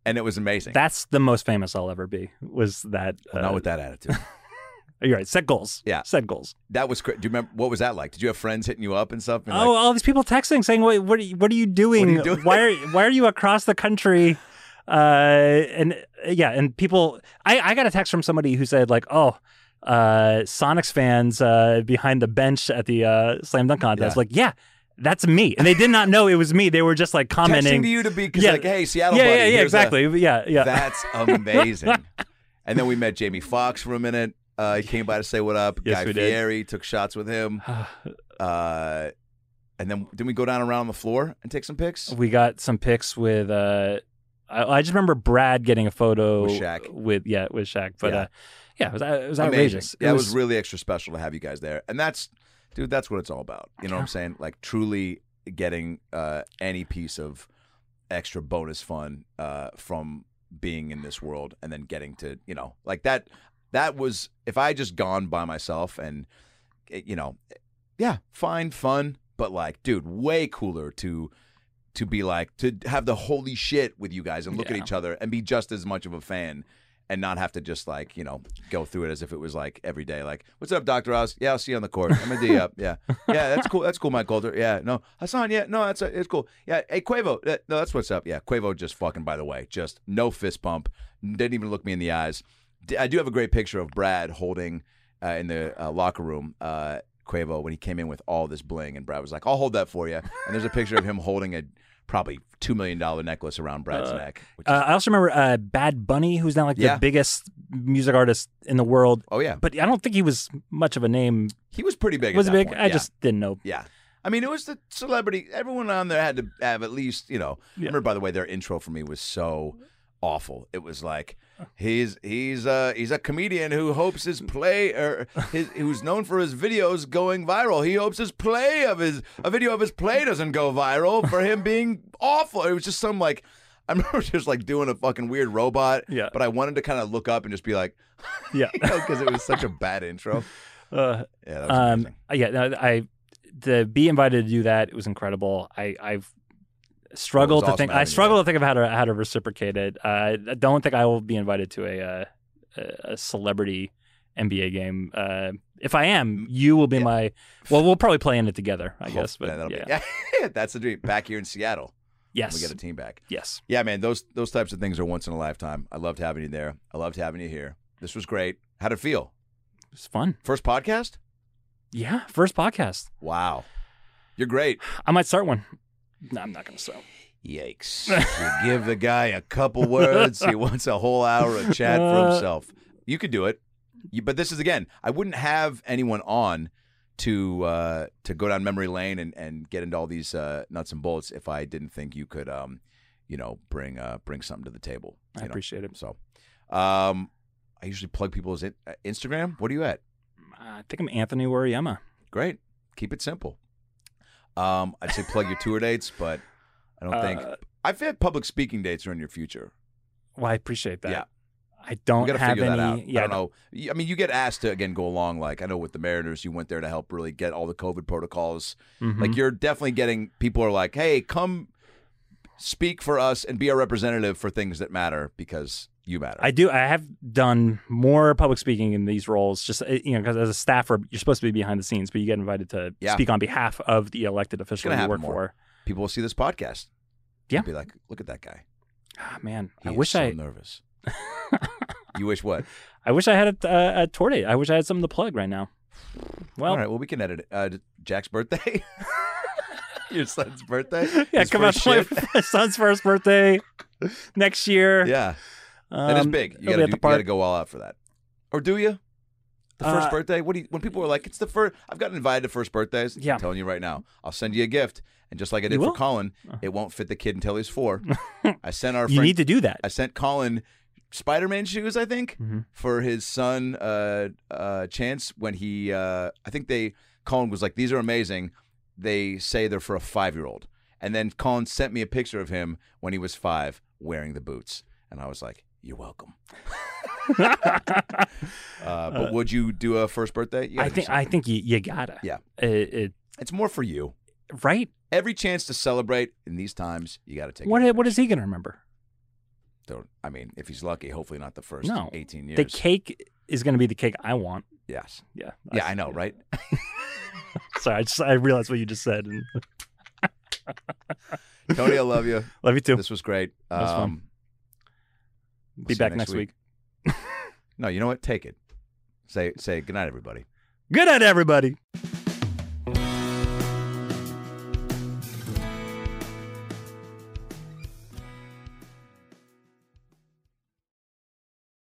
And it was amazing. That's the most famous I'll ever be. Was that? Well, uh, not with that attitude. [laughs] You're right. Set goals. Yeah. Set goals. That was. Do you remember what was that like? Did you have friends hitting you up and stuff? And oh, like, all these people texting saying, "Wait, what? Are you, what are you doing? you doing?" Why are Why are you across the country?" Uh, and uh, yeah, and people. I I got a text from somebody who said like, "Oh." Uh, Sonics fans uh, behind the bench at the uh, slam dunk contest, Yeah. like, yeah, that's me, and they did not know it was me. They were just like [laughs] commenting. texting to you to be because Yeah. like, hey, Seattle, yeah, buddy, yeah, yeah, here's a- exactly. yeah, yeah. That's [laughs] amazing. and then we met Jamie Foxx for a minute. Uh, he came by to say what up. Yes, Guy we did. Took shots with him. [sighs] Uh, and then didn't we go down around the floor and take some pics? we got some pics with. Uh, I, I just remember Brad getting a photo With Shaq. With yeah, with Shaq. But Yeah. uh, yeah, it was, it was Amazing. outrageous. Yeah, it was, really extra special to have you guys there. And that's, dude, that's what it's all about. You know what I'm saying? Like truly getting uh, any piece of extra bonus fun uh, from being in this world and then getting to, you know, like that. That was, if I had just gone by myself and, eh, you know, yeah, fine, fun, but like, dude, way cooler to to be like to have the holy shit with you guys and look at each other and be just as much of a fan and not have to just like you know go through it as if it was like every day like what's up Doctor Oz? Yeah I'll see you on the court. I'm gonna D up. Yeah. [laughs] Yeah that's cool. That's cool Mike Colter yeah no. Hasan yeah no that's it's cool. Yeah hey Quavo uh, no that's what's up. Yeah Quavo just fucking by the way just no fist bump didn't even look me in the eyes. I do have a great picture of Brad holding uh, in the uh, locker room uh, Quavo when he came in with all this bling, and Brad was like, "I'll hold that for you." And there's a picture of him holding a probably two million dollar necklace around Brad's neck. Which is, Uh, I also remember uh, Bad Bunny, who's now like Yeah. the biggest music artist in the world. oh yeah, But I don't think he was much of a name. he was pretty big. Was at that big? point. I yeah. just didn't know. yeah. I mean, it was the celebrity. Everyone on there had to have at least, you know. I remember, by the way, their intro for me was so awful. It was like he's he's uh he's a comedian who hopes his play or his who's known for his videos going viral. He hopes his play of his a video of his play doesn't go viral for him being awful. It was just some like I [laughs] remember just like doing a fucking weird robot. Yeah. But I wanted to kind of look up and just be like, [laughs] Yeah. you know, because it was such a bad intro. [laughs] Uh, Yeah, um, amazing. yeah, no, I to be invited to do that it was incredible. I I've struggled Well, to think. I struggle to think of how to how to reciprocate it. Uh, I don't think I will be invited to a uh, a, a celebrity NBA game. Uh, if I am, you will be Yeah. my. Well, we'll probably play in it together, I guess. But yeah, that'll be- yeah. yeah, [laughs] that's the dream. Back here in Seattle, yes, we get a team back. yes. Yeah, man, those those types of things are once in a lifetime. I loved having you there. I loved having you here. This was great. How'd it feel? It's fun. First podcast? Yeah, first podcast. Wow. You're great. I might start one. No, I'm not going to start. Yikes. you give the guy a couple words, he wants a whole hour of chat for Uh, himself. You could do it. You, but this is again, I wouldn't have anyone on to uh, to go down memory lane and, and get into all these uh, nuts and bolts if I didn't think you could um, you know, bring uh, bring something to the table. I know? appreciate it. So, um, I usually plug people's in, uh, Instagram. What are you at? I think I'm Anthony Wariema. Great. Keep it simple. Um, I'd say plug your tour [laughs] dates, but I don't think Uh, I've had public speaking dates are in your future. Well, I appreciate that. Yeah. I don't we got to have figure any. that out. Yeah, I don't know. I mean, you get asked to again go along. Like I know with the Mariners, you went there to help really get all the COVID protocols. Mhm. Like you're definitely getting people are like, hey, come speak for us and be our representative for things that matter because you matter. I do. I have done more public speaking in these roles. Just uh, you know, because as a staffer, you're supposed to be behind the scenes, but you get invited to Yeah. speak on behalf of the elected official you work more. for. people will see this podcast. Yeah. and be like, look at that guy. Ah, man, He I is wish so I. nervous. [laughs] you wish what? I wish I had a, a, a tour date. I wish I had something to plug right now. Well, All right, well, we can edit it. Uh, Jack's birthday. [laughs] [laughs] Your son's birthday. [laughs] yeah, His come out to my, shift? my son's first birthday next year. [laughs] Yeah, um, that is big. You gotta, do, you gotta go all out for that. Or do you? The first Uh, birthday? What do you? When people are like, "It's the first, I've gotten invited to first birthdays. Yeah. I'm telling you right now, I'll send you a gift, and just like I did for? Colin, it won't fit the kid until he's four. I sent our Friend, You need to do that. I sent Colin Spider-Man shoes, I think, Mhm. for his son uh, uh, Chance when he. Uh, I think they Colin was like, "These are amazing." They say they're for a five-year-old, and then Colin sent me a picture of him when he was five wearing the boots, and I was like, "You're welcome." [laughs] Uh, but would you do a first birthday? You I think I think you, you gotta. Yeah. It, it, it's more for you. right. Every chance to celebrate in these times, you got to take. What what is he gonna remember? Don't- I mean, if he's lucky, hopefully not the first No. 18 years. The cake is gonna be the cake I want. yes. Yeah. Yeah, I know, right? [laughs] Sorry, I just I realized what you just said. And [laughs] Tony, I love you. love you too. This was great. was fun. Um, we'll Be back next week. [laughs] No, you know what? Take it. Say say good night, everybody. Good night, everybody.